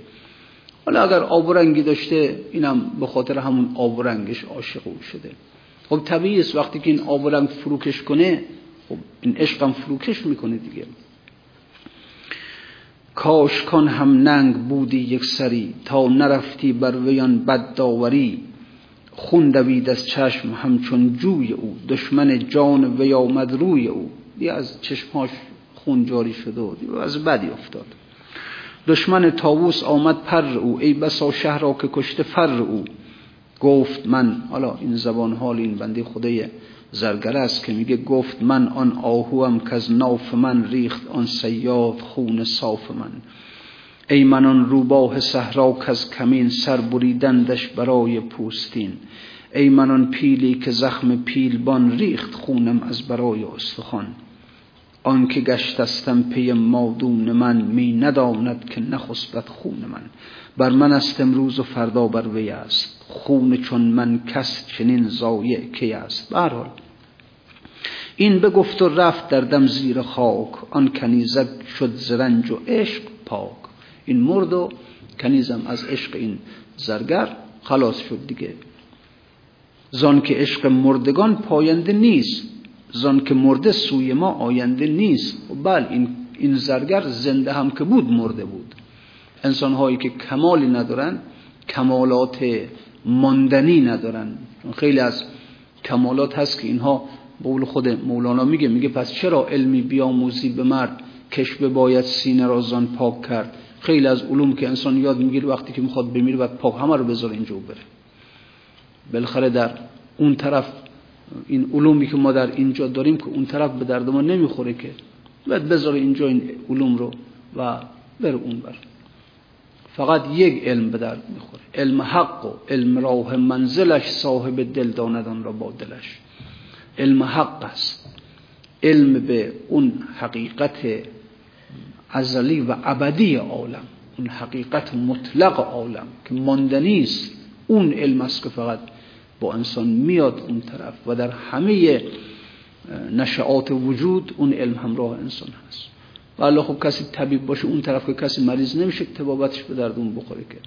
Speaker 1: حالا اگر آب رنگی داشته اینم به خاطر همون آب رنگش عاشق او شده. خب طبیعی است وقتی که این آب رنگ فروکش کنه خب این عشقم فروکش می‌کنه دیگه. کاش کن هم ننگ بودی یک سری تا نرفتی بر ویان بد داوری خون دوید از چشم همچون جوی او دشمن جان وی آمد روی او. دی از چشماش خون جاری شده و از بدی افتاد. دشمن تاووس آمد پر او. ای بسا شهر را که کشته فر او. گفت من حالا این زبان حال این بنده خدای زرگر است که میگه گفت من آن آهوم که از ناف من ریخت آن سیاد خون صاف من. ای من روباه صحرا که از کمین سر بریدندش برای پوستین. ای من پیلی که زخم پیلبان ریخت خونم از برای استخوان. آن که گشتستم پی مادون من می نداند که نخسبت خون من. بر من است امروز و فردا بر وی است. خون چون من کس چنین زایع کی است؟ برحال این بگفت و رفت در دم زیر خاک. آن کنیزک شد زرنج و عشق پاک. این مرد و کنیزم از عشق این زرگر خلاص شد دیگه. زان که عشق مردگان پاینده نیست زان که مرده سوی ما آینده نیست. و بل این, این زرگر زنده هم که بود مرده بود. انسان هایی که کمالی ندارن کمالات ماندنی ندارن. خیلی از کمالات هست که اینها بقول خود مولانا میگه. میگه پس چرا علمی بیاموزی به مرد؟ کش باید سینه را زان پاک کرد. خیلی از علوم که انسان یاد می‌گیره وقتی که می‌خواد بمیره باید پاک همه رو بذاره اینجا بره. بالاخره در اون طرف این علومی که ما در اینجا داریم که اون طرف به درد ما نمی‌خوره که باید بذاره اینجا این علوم رو و بره اون بر. فقط یک علم به درد می‌خوره. علم حق و علم راه منزلش صاحب دل داندان را با دلش. علم حق است. علم به اون حقیقت ازلی و ابدی عالم. اون حقیقت مطلق عالم که ماندنی است اون علم است که فقط با انسان میاد اون طرف و در همه نشعات وجود اون علم همراه انسان هست. و خب کسی طبیب باشه اون طرف که کسی مریض نمیشه تبابتش به درد اون بخوره که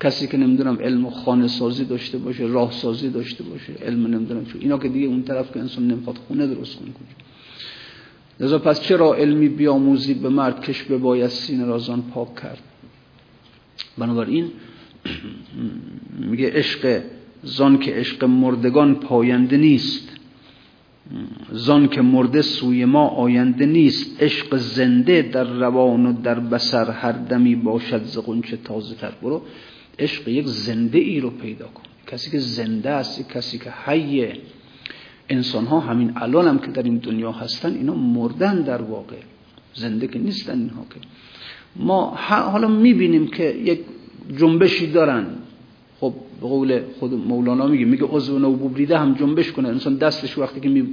Speaker 1: کسی که نمی‌دونم علم خانه سازی داشته باشه راه سازی داشته باشه علم نمی‌دونم چون اینا که دیگه اون طرف که انسان نمی‌خواد خونه درست کنه لذا پس چرا علمی بیاموزی به مرد کش به باید سینه رازان پاک کرد؟ بنابراین میگه عشق زان که عشق مردگان پاینده نیست. زان که مرده سوی ما آینده نیست. عشق زنده در روان و در بسر هر دمی باشد ز تازه تر. برو عشق یک زنده ای رو پیدا کن. کسی که زنده است کسی که حیه. انسان ها همین الان هم که در این دنیا هستن اینا مردن در واقع. زنده که نیستن اینها که. ما حالا می‌بینیم که یک جنبشی دارن. خب به قول خود مولانا میگه میگه عضو نو بریده هم جنبش کنه. انسان دستش وقتی که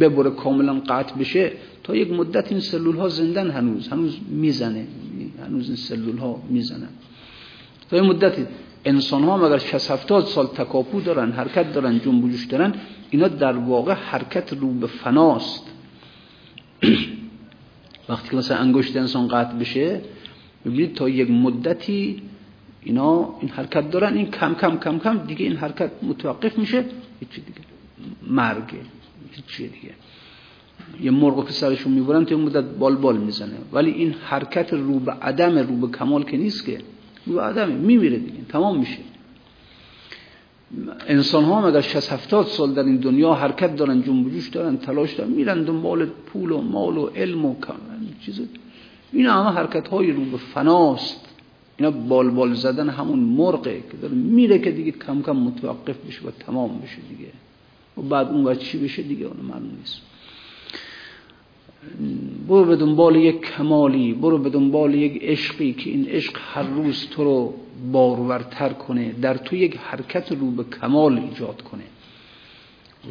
Speaker 1: ببره کاملا قطع بشه تا یک مدت این سلول ها زندن هنوز. هنوز می‌زنه. هنوز این سلول ها می‌زنن. تا یک مدت انسان ها اگر 60 70 سال تکاپو دارن حرکت دارن جنب دارن اینا در واقع حرکت رو به فناست. وقتی که مثلا انگشت انسان قطع بشه ببینید تا یک مدتی اینا این حرکت دارن این کم کم کم کم دیگه این حرکت متوقف میشه هیچی دیگه. مرگه هیچی دیگه. یه مرغ که سرشون می‌برن تا مدت بال بال می‌زنه. ولی این حرکت رو به عدم رو به کمال که نیست که به عدم میمیره دیگه تمام میشه. انسان ها هم اگر 60 70 سال در این دنیا حرکت دارن جنب جوش دارن تلاش دارن میرن دنبال پول و مال و علم و چیز این همه حرکت های رو به فناست. اینا بال بال زدن همون مرغه که داره میره که دیگه کم کم متوقف بشه و تمام بشه دیگه. و بعد اون وقت چی بشه دیگه اون معلوم نیست. برو به دنبال یک کمالی برو به دنبال یک عشقی که این عشق هر روز تو رو بارورتر کنه در تو یک حرکت رو به کمال ایجاد کنه.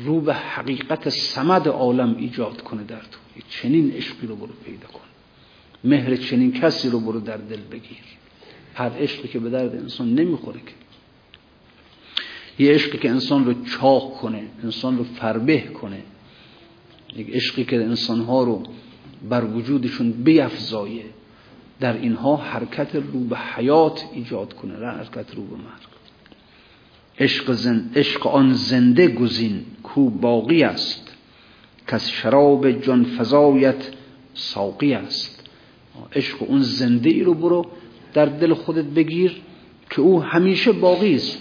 Speaker 1: رو به حقیقت سمد عالم ایجاد کنه در تو. چنین عشقی رو برو پیدا کن. مهر چنین کسی رو برو در دل بگیر. هر عشقی که به درد انسان نمی‌خوره که. یه عشقی که انسان رو چاق کنه انسان رو فربه کنه. یک عشقی که انسانها رو بر وجودشون بیفزایه در اینها حرکت رو به حیات ایجاد کنه نه حرکت رو به مرگ. عشق, زن... عشق آن زنده گزین کو باقی است. که شراب جان فضایت ساقی است. عشق اون زنده ای رو برو در دل خودت بگیر که او همیشه باقی است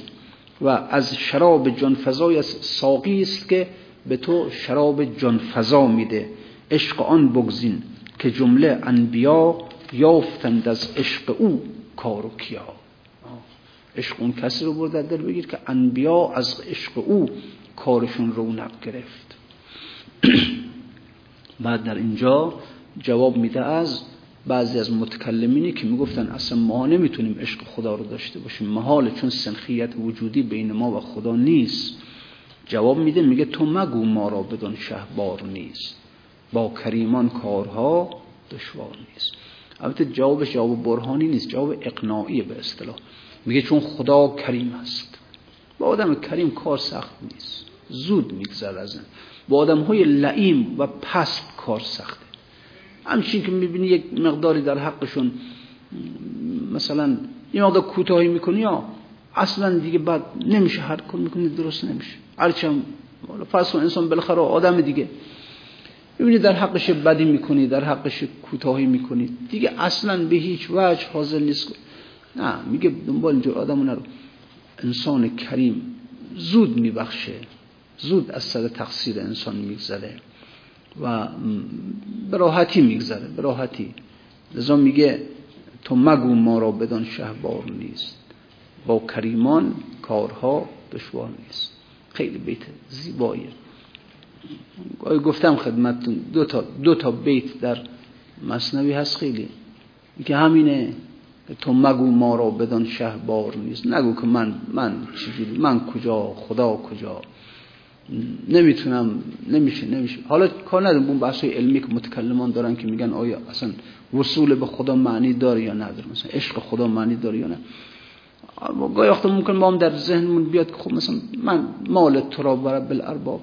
Speaker 1: و از شراب جان فضای ساقی است که به تو شراب جان فضا میده. عشق آن بگزین که جمله انبیا یافتند از عشق او کار و کیا. عشق اون کسی رو برد دل بگیر که انبیا از عشق او کارشون رونق گرفت. بعد در اینجا جواب میده از بعضی از متکلمینی که می‌گفتن اصلا ما نمی‌تونیم عشق خدا رو داشته باشیم. محال چون سنخیت وجودی بین ما و خدا نیست. جواب میده میگه تو مگو ما را بدون شهبار نیست. با کریمان کارها دشوار نیست. البته جوابش جواب برهانی نیست جواب اقناعی به اصطلاح. میگه چون خدا کریم است. با آدم کریم کار سخت نیست. زود میگذر از این. با آدم های لعیم و پست کار سخته. همچین که می‌بینی یک مقداری در حقشون مثلا یه مقدار کوتاهی می‌کنی یا اصلا دیگه بعد نمیشه هر کار می‌کنی درست نمیشه. هرچی هم فرض انسان بالاخره آدم دیگه. ببینی در حقش بدی می‌کنی در حقش کوتاهی می‌کنی. دیگه اصلا به هیچ وجه حاضر نیست. نه میگه دنبال اینجور آدم نرو. انسان کریم زود میبخشه. زود از سر تقصیر انسان میگذره و به راحتی میگذره به راحتی. لذا میگه تو مگو ما را بدان شهبار نیست. با کریمان کارها دشوار نیست. خیلی بیت زیباییه گفتم خدمتتون دو تا, دو تا بیت در مصنوی هست خیلی. که همینه تو مگو ما را بدان شهبار نیست. نگو که من من چجوری من کجا خدا کجا. نمی‌تونم نمیشه نمیشه. حالا کار ندارم. اون بحث علمی که متکلمان دارن که میگن آیا اصلا وصول به خدا معنی داره یا نداره. مثلا عشق خدا معنی داره یا نه. گاهی وقتا ممکن ما هم در ذهنمون بیاد که خب مثلا من مال تو را برای بالارباب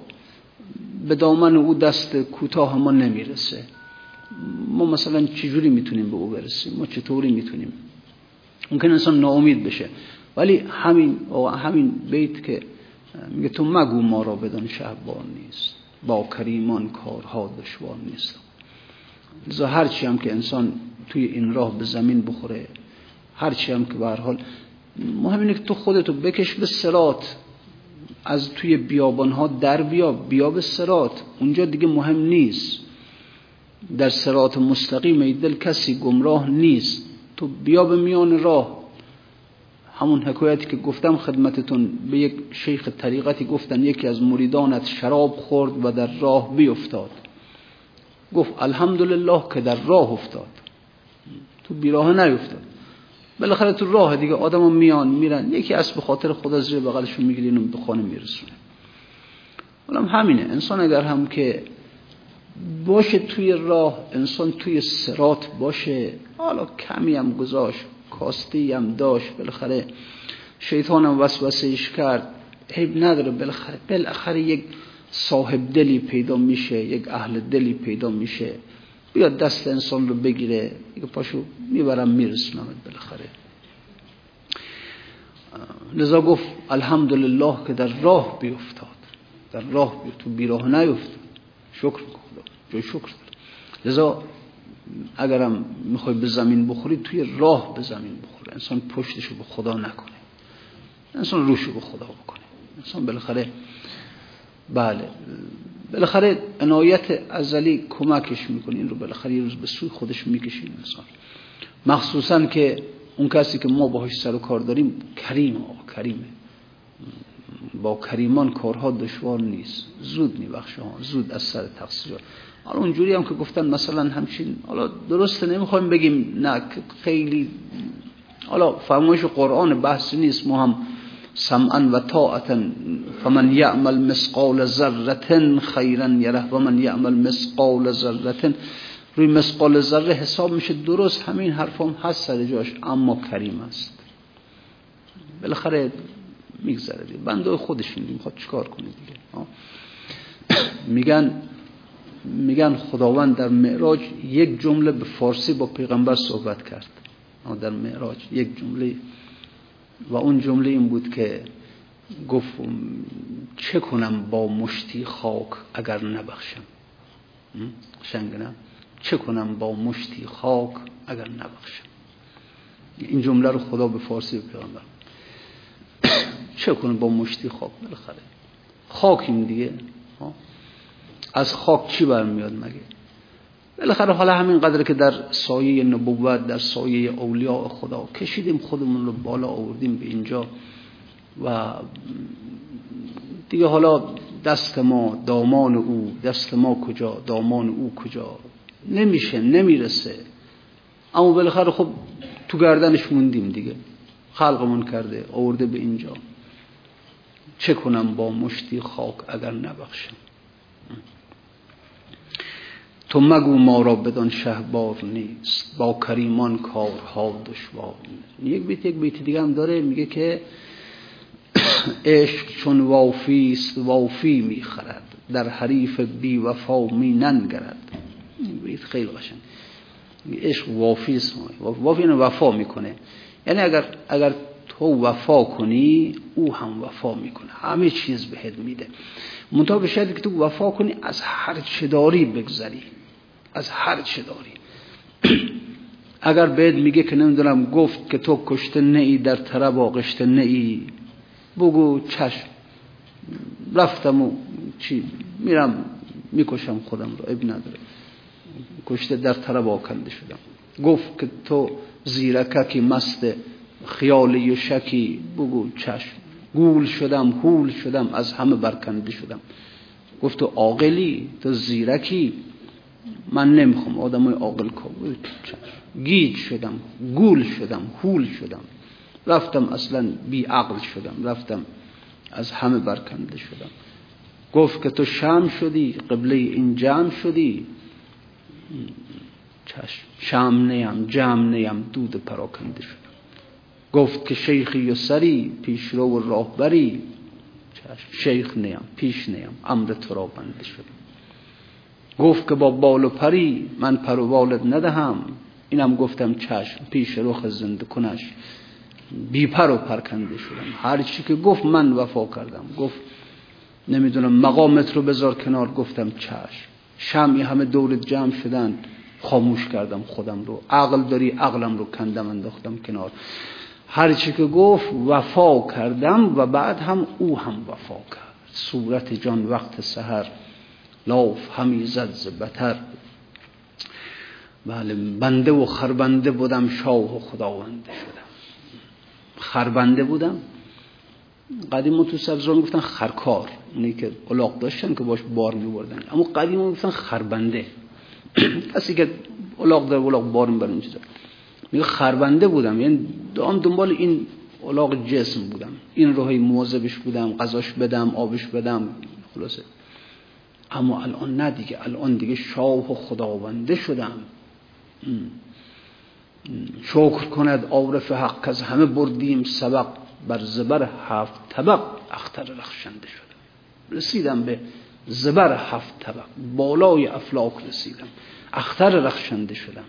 Speaker 1: به دامن او دست کوتاه ما نمی‌رسه. ما مثلا چجوری می‌تونیم به او برسیم؟ ما چطوری می‌تونیم؟ ممکن انسان ناامید بشه. ولی همین همین بیت که میگه تو مگو ما را بدان شهبان نیست. با کریمان کارها دشوار نیست. لذا هرچی هم که انسان توی این راه به زمین بخوره هرچی هم که به حال مهم اینه که تو خودتو بکش به سرات از توی بیابان ها در بیا بیا به سرات اونجا دیگه مهم نیست. در سرات مستقیم دل کسی گمراه نیست. تو بیا به میان راه. همون حکایتی که گفتم خدمتتون به یک شیخ طریقتی گفتن یکی از مریدانت شراب خورد و در راه بیفتاد. گفت الحمدلله که در راه افتاد. تو بیراه نیفتاد. بالاخره تو راه دیگه آدم میان میرن. یکی از به خاطر خدا زیر بغلشون می‌گیره اینو به خانه میرسونه حالا همینه. انسان اگر هم که باشه توی راه انسان توی سرات باشه حالا کمی هم گذاشت کاستی هم داشت بالاخره شیطان هم وسوسه ایش کرد. عیب نداره. بالاخره بالاخره یک صاحب دلی پیدا میشه یک اهل دلی پیدا میشه. بیاد دست انسان رو بگیره یک پاشو می‌برم میرسونم بالاخره. لذا گفت الحمدلله که در راه بیفتاد. در راه بیفتاد تو بیراه نیفتاد. شکر خدا جای شکر لذا اگرم می‌خوای به زمین بخوری توی راه به زمین بخوری انسان پشتشو به خدا نکنه. انسان روشو به خدا بکنه. انسان بالاخره بله بالاخره عنایت ازلی کمکش می‌کنه این رو بالاخره یه روز به سوی خودش می‌کشین انسان. مخصوصا که اون کسی که ما باهاش سر و کار داریم کریم آقا کریمه با کریمان کارها دشوار نیست. زود میبخشه زود از سر تقصیر. حالا اونجوری هم که گفتن مثلا همچین حالا درسته نمی‌خوایم بگیم نه خیلی حالا فرمایش قرآن بحث نیست. ما هم سمعا و طاعتا فمن یعمل مسقال ذره خیرا یره و من یعمل مسقال ذره روی مسقال ذره حساب میشه درست همین حرفام هست سر جاش اما کریم است. بالاخره میگذره دیگه. بنده خودش می‌خواد چیکار کنه دیگه. میگن میگن خداوند در معراج یک جمله به فارسی با پیغمبر صحبت کرد. در معراج یک جمله و اون جمله این بود که گفت چه کنم با مشتی خاک اگر نبخشم؟ شنگنم چه کنم با مشتی خاک اگر نبخشم؟ این جمله رو خدا به فارسی پیغمبر. چه کنم با مشتی خاک؟ بالاخره. خاکیم دیگه. از خاک چی برمیاد مگه؟ بالاخره حالا همین قدر که در سایه نبوت در سایه اولیاء خدا کشیدیم خودمون رو بالا آوردیم به اینجا و دیگه حالا دست ما دامان او دست ما کجا دامان او کجا؟ نمیشه نمی‌رسه. اما بالاخره خب تو گردنش موندیم دیگه. خلقمون کرده آورده به اینجا. چه کنم با مشتی خاک اگر نبخشم. تو مگو ما را بدان شهبار نیست با کریمان کارها دشوار نیست. یک بیت یک بیت دیگه هم داره میگه که عشق چون وافی است وافی می‌خرد. در حریف بی وفا می ننگرد این بیت خیلی قشنگ. عشق وافی است. وافی اینو وفا می‌کنه. یعنی اگر اگر تو وفا کنی او هم وفا می‌کنه. همه چیز بهت میده. منتها به که تو وفا کنی از هر چه داری بگذری. از هر چه داری. اگر بهت میگه که نمی‌دونم گفت که تو کشته نئی در طرب آغشته نئی بگو چشم. رفتم و چی؟ میرم می‌کشم خودم رو. اب نداره. کشته در طرب آکنده شدم. گفت که تو زیرککی مست خیالی و شکی بگو چشم. گول شدم هول شدم از همه برکنده شدم. گفت تو عاقلی؟ تو زیرکی؟ من نمی‌خوام. آدمای عاقل کن گیج شدم گول شدم هول شدم. رفتم اصلا بی عقل شدم. رفتم از همه برکنده شدم. گفت که تو شام شدی قبله این جمع شدی. چشم. شام نیم جمع نیم دود پراکنده شدم گفت که شیخی و سری پیش رو و راهبری. شیخ نیم پیش نیم امر تو را بنده شدم گفت که با بال و پری من پر و بالت ندهم. اینم گفتم چشم پیش رخ زنده کنش. بی پر و پرکنده شدم. هر چی که گفت من وفا کردم. گفت نمی‌دونم مقامت رو بذار کنار. گفتم چشم. شمی همه دورت جمع شدن. خاموش کردم خودم رو. عقل داری عقلم رو کندم انداختم کنار. هر چی که گفت وفا کردم و بعد هم او هم وفا کرد. صورت جان وقت سحر لاف همی زد بتر. بله بنده و خربنده بودم شاه و خداونده شدم. خربنده بودم. قدیم تو سبزران گفتن خرکار. اونی که الاغ داشتن که باش بار می بردن اما قدیم گفتن خربنده. کسی که الاغ داره الاغ بار می میگه خربنده بودم. یعنی دام دنبال این الاغ جسم بودم. این روحی موازبش بودم غذاش بدم آبش بدم خلاصه. اما الان نه دیگه. الان دیگه شاه و خداونده شدم. شکر کند عارف حق از همه بردیم سبق. بر زبر هفت طبق اختر رخشنده شدم. رسیدم به زبر هفت طبق. بالای افلاک رسیدم. اختر رخشنده شدم.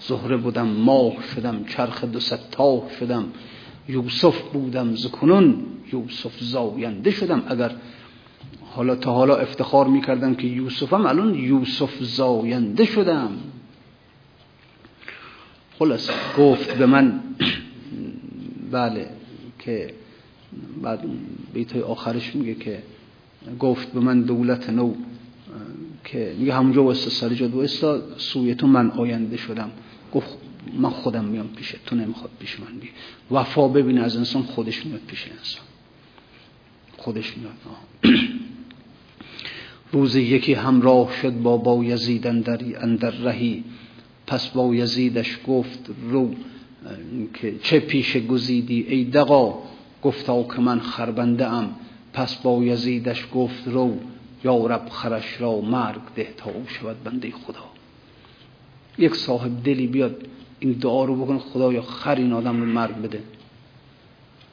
Speaker 1: زهره بودم ماه شدم چرخ دو ستاه شدم یوسف بودم زکنون یوسف زاینده شدم. اگر حالا تا حالا افتخار می‌کردم که یوسفم الان یوسف زاینده شدم. خلاص گفت به من بله که بعد بیت آخرش میگه که گفت به من دولت نو که میگه همونجا واسه سر جا واسه سوی تو من آینده شدم. گفت من خودم میام پیشه تو نمی‌خواد پیش من بی وفا ببینه از انسان خودش میاد پیش انسان. خودش میاد. روز یکی همراه شد با با یزید اندر رهی. پس با یزیدش گفت رو که چه پیش گزیدی ای دقا گفتا که من خربنده ام پس با یزیدش گفت رو یا رب خرش را مرگ ده تا او شود بنده خدا. یک صاحب دلی بیاد این دعا رو بکنه خدا یا خر این آدم رو مرگ بده.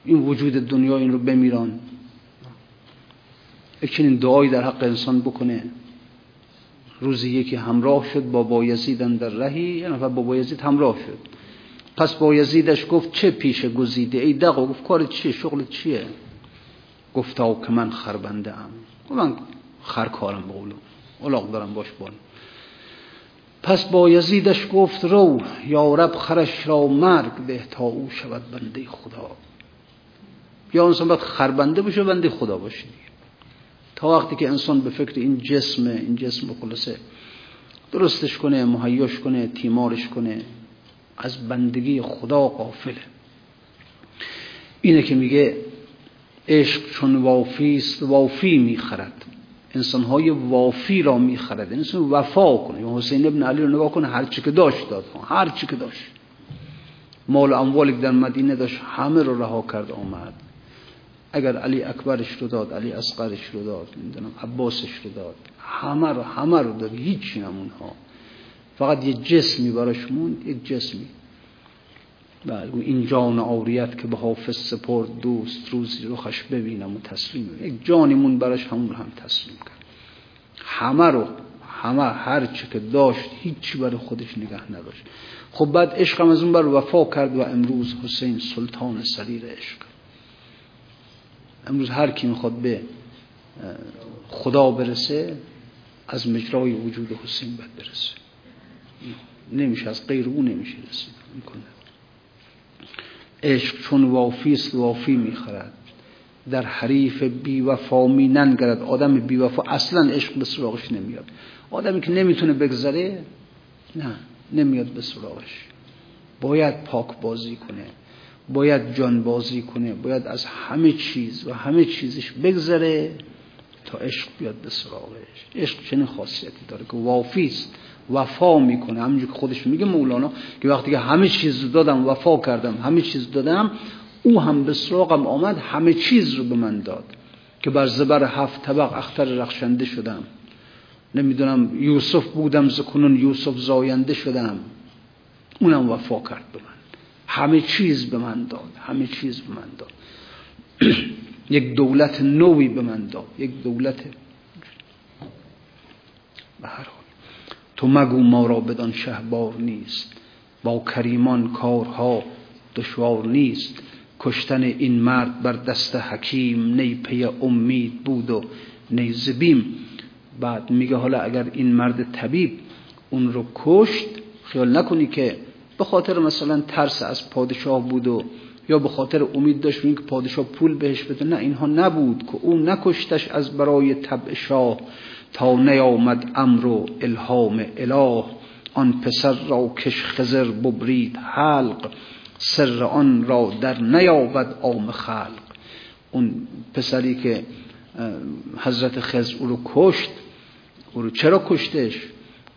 Speaker 1: این وجود دنیا این رو بمیران. یک چنین دعایی در حق انسان بکنه. روزی یکی همراه شد با بایزیدن در رهی یه نفر با بایزید همراه شد. پس بایزیدش گفت چه پیش گزیده؟ ای دقا گفت کار چیه؟ شغل چیه؟ گفتا که من خربنده ام. من خر کارم بقولو اولاق دارم باش بان پس با یزیدش گفت رو یا رب خرش را مرگ به تا او شود بنده خدا. یا انسان باید خربنده بشه بنده خدا باشه تا وقتی که انسان به فکر این جسم این جسم خلاصه درستش کنه مهیاش کنه تیمارش کنه از بندگی خدا قافله اینه که میگه عشق چون وافی است وافی می‌خرد. انسانهای وافی را می‌خرد. انسان وفا کنه. حسین ابن علی رو نگاه کنه هر چی که داشت داد هر چی که داشت. مال اموالی در مدینه داشت همه رو رها کرد آمد. اگر علی اکبرش رو داد علی اصغرش رو داد نمی‌دونم عباسش رو داد همه رو همه رو داد. هیچی نمون ها فقط یه جسمی براش موند یک جسمی. بله این جان آوریت که به حافظ سپرد دوست روزی روخش ببینم و تسلیم یک جانی مون براش همون هم تسلیم کرد. همه رو همه هر چی که داشت هیچی برای خودش نگه نداشت. خب بعد عشق از اون بر وفا کرد و امروز حسین سلطان سریر عشق. امروز هر کی می‌خواد به خدا برسه از مجرای وجود حسین باید برسه. نمیشه از غیر او نمیشه رسید. می‌کنه. عشق چون وافی است وافی می‌خرد. در حریف بی وفا می ننگرد آدم بی وفا اصلا عشق به سراغش نمیاد. آدمی که نمی‌تونه بگذره نه نمیاد به سراغش. باید پاک بازی کنه باید جان بازی کنه باید از همه چیز و همه چیزش بگذره تا عشق بیاد به سراغش. عشق چنین خاصیتی داره که وافی است. وفا می‌کنه. همینجور که خودش میگه مولانا که وقتی که همه چیز دادم وفا کردم همه چیز دادم او هم به سراغم آمد همه چیز رو به من داد که بر زبر هفت طبق اختر رخشنده شدم. نمی‌دونم یوسف بودم زکنون یوسف زاینده شدم. اونم وفا کرد به من. همه چیز به من داد همه چیز به من داد. یک دولت نوی به من داد یک دولت. به هر تو مگو ما را بدان شهبار نیست. با کریمان کارها دشوار نیست. کشتن این مرد بر دست حکیم نی پی امید بود و نی زبیم. بعد میگه حالا اگر این مرد طبیب اون رو کشت خیال نکنی که به خاطر مثلا ترس از پادشاه بود و یا به خاطر امید داشت که پادشاه پول بهش بده. نه اینها نبود که او نکشتش از برای طبع شاه. تا نیامد امر و الهام اله. آن پسر را کش خزر ببرید حلق. سر آن را در نیابد عام خلق. اون پسری که حضرت خزر او رو کشت او رو چرا کشتش؟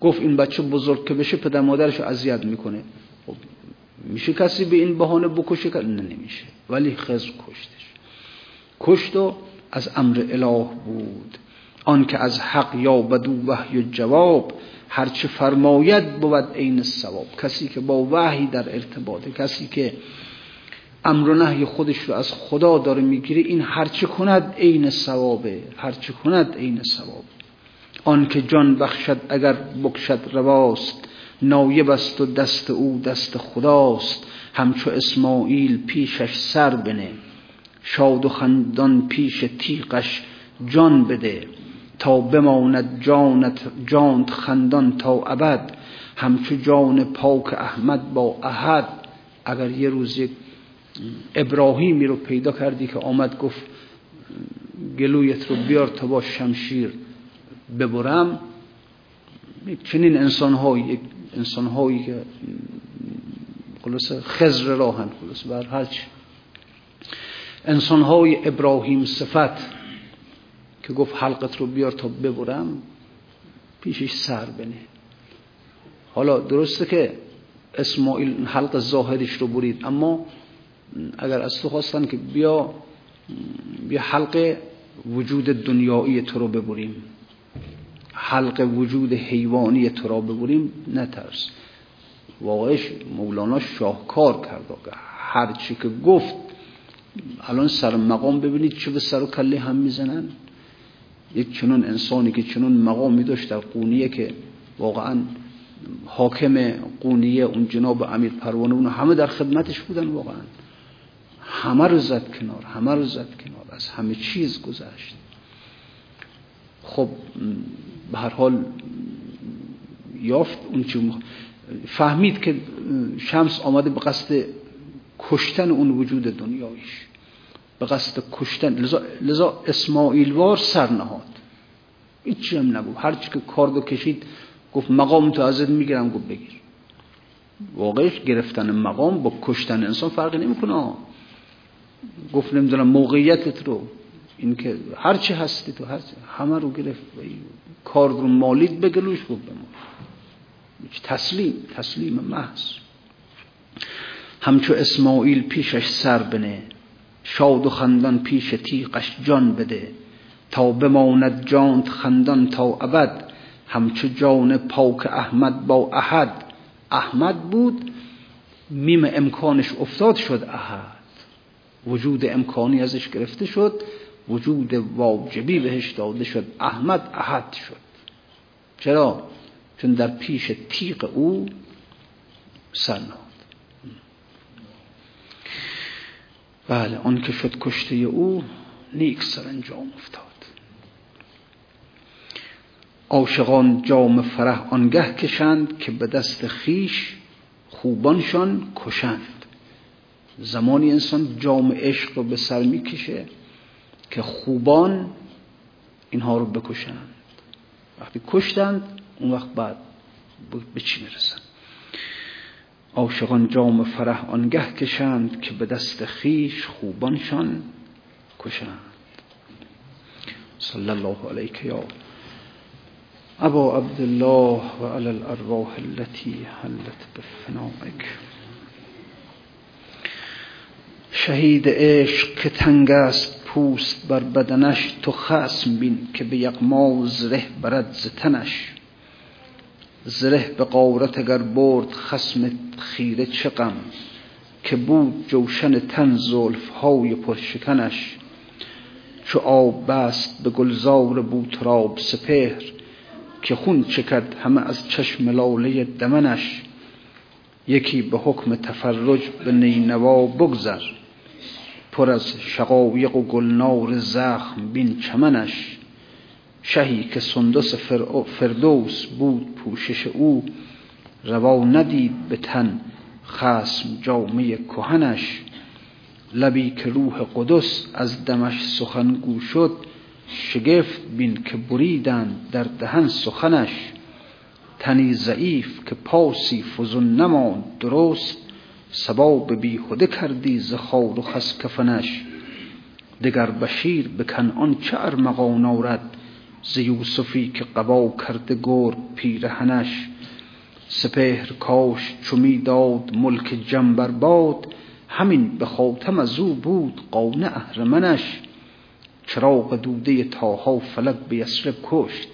Speaker 1: گفت این بچه بزرگ که بشه پدر مادرش اذیت می‌کنه. خب میشه کسی به این بهانه بکشه؟ نه نمیشه. ولی خزر کشتش. کشت و از امر اله بود. آن که از حق یا بدو وحی جواب هرچه فرماید بود عین ثواب کسی که با وحی در ارتباطه کسی که امر و نهی خودش رو از خدا داره می‌گیره این هرچه کند عین ثوابه هرچه کند عین ثواب آن که جان بخشد اگر بکشد رواست نایب است و دست او دست خداست. همچو اسماعیل پیشش سر بنه شاد و خندان پیش تیقش جان بده. تا بماند جانت جانت خندان تا ابد. همچو جان پاک احمد با احد. اگر یه روز یک ابراهیمی رو پیدا کردی که آمد گفت گلویت رو بیار تا با شمشیر ببرم. چنین انسان هایی انسان هایی که خلاص خزر راهن خلاص بر هرچی انسان های ابراهیم صفت. که گفت حلقت رو بیار تا ببرم پیشش سر بنه. حالا درسته که اسماعیل حلق ظاهرش رو برید اما اگر از تو خواستن که بیا بیا حلق وجود دنیایی تو رو ببریم. حلق وجود حیوانی تو را ببریم نترس. واقعش مولانا شاهکار کرد هر چی که گفت الان سر مقام ببینید چه به سر و کله هم می‌زنن. یک چنون انسانی که چنون مقامی داشت در قونیه که واقعا حاکم قونیه اون جناب امیر پروانه اون همه در خدمتش بودن واقعا. همه رو زد کنار همه رو زد کنار از همه چیز گذشت. خب به هر حال یافت اون چه فهمید که شمس آمده به قصد کشتن اون وجود دنیایش به قصد کشتن. لذا, لذا اسماعیل وار سر نهاد. هیچی هم نگو هرچی که کاردو کشید گفت مقام تو ازت می‌گیرم گفت بگیر. واقعش گرفتن مقام با کشتن انسان فرقی نمی‌کنه. گفت نمی‌دونم موقعیتت رو. این که هرچی هستی تو هرچی همه رو گرفت. کار رو مالید بگلوش گفت بمون تسلیم تسلیم محض. همچو اسماعیل پیشش سر بنه. شاد و خندان پیش تیقش جان بده. تا بماند جانت خندان تا ابد همچو جان پاک احمد با احد. احمد بود میم امکانش افتاد شد احد. وجود امکانی ازش گرفته شد وجود واجبی بهش داده شد احمد احد شد. چرا؟ چون در پیش تیق او سرناد بله آن که شد کشته او نیک سرانجام افتاد. عاشقان جام فرح آنگه کشند که به دست خیش خوبانشان کشند. زمانی انسان جام عشق رو به سر می‌کشه که خوبان اینها رو بکشند. وقتی کشتند اون وقت بعد به چی می‌رسن عاشقان جام فرح آنگه کشند که به دست خیش خوبانشان کشند. صلی الله علیک یا ابا عبدالله و علی الارواح التي حلت بفنائک. شهید عشق که تنگ است پوست بر بدنش تو خسم بین که به یقما زره برد زتنش زره به قارت اگر برد خسم خیره چه که بود جوشن تن زلف های پرشکنش چو آب بست به گلزار بوتراب سپهر که خون چکد همه از چشم لاله دمنش یکی به حکم تفرج به نینوا بگذر پر از شقایق و گلنار زخم بین چمنش شهی که سندس فردوس بود پوشش او روا ندید به تن خسم جامعه کهنش. لبی که روح قدس از دمش سخنگو شد شگفت بین که بریدن در دهن سخنش. تنی ضعیف که پاسی فزون نماند درست سباب بیهوده کردی ز خار و خس کفنش. دگر بشیر به کنعان چه ارمغان آورد ز یوسفی که قبا کرده گرد پیرهنش سپهر کاش چو داد ملک جنبر باد همین به خاتم از او بود قانع اهرمنش. چراغ دوده تاها فلک به یسرب کشت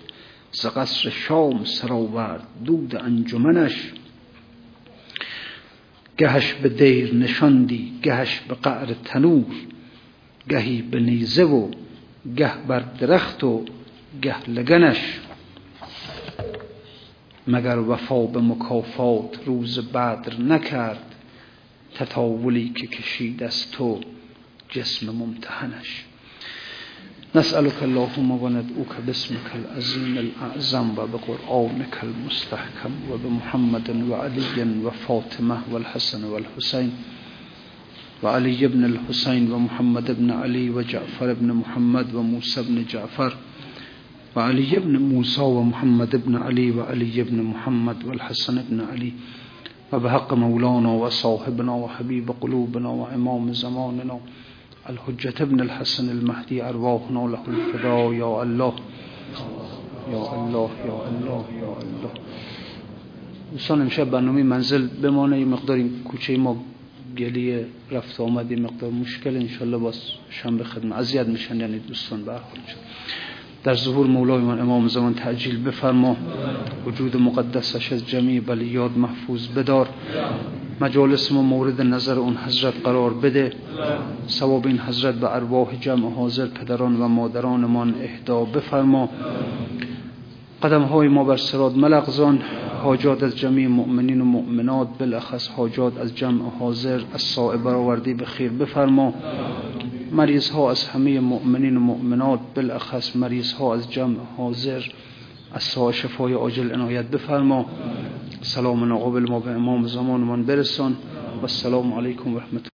Speaker 1: ز قصر شام سراورد دود انجمنش. گهش به دیر نشاندی گهش به قعر تنور گهی به نیزه و گه بر درخت و گه لگنش. مگر وفا به مکافات روز بدر نکرد تطاولی که کشید از تو جسم ممتحنش. نسألك اللهم وندعوك باسمك العظيم الأعظم وبقرآنك المستحكم وبمحمد وعلي وفاطمة والحسن والحسين وعلي بن الحسين ومحمد بن علي وجعفر بن محمد وموسى بن جعفر وعلي بن موسى ومحمد بن علي وعلي بن محمد والحسن بن علي وبحق مولانا وصاحبنا وحبيب قلوبنا وإمام زماننا الحجة ابن الحسن المهدي أرواحنا له الفداء يا الله. یا الله یا الله یا الله. دوستان امشب برنامه منزل بمانه یه مقدار این کوچه ما گلی رفت آمد مقدار مشکل انشالله باز شنبه خدمت اذیت میشن یعنی دوستان برخورد شد در ظهور مولای من امام زمان تعجیل بفرما. وجود مقدسش از جمیع بلیاد محفوظ بدار. مجالس ما مورد نظر اون حضرت قرار بده. ثواب این حضرت به ارواح جمع حاضر پدران و مادرانمان اهدا بفرما. قدم های ما بر سراد ملغزان. حاجات از جمعی مؤمنین و مؤمنات بالاخص حاجات از جمع حاضر از سائه برآوردی به خیر بفرما. مریض ها از همه مؤمنین و مؤمنات بالاخص مریض ها از جمع حاضر از ساعه شفای عاجل عنایت بفرما. سلام ناقابل ما به امام زمان من برسان. و السلام علیکم و رحمت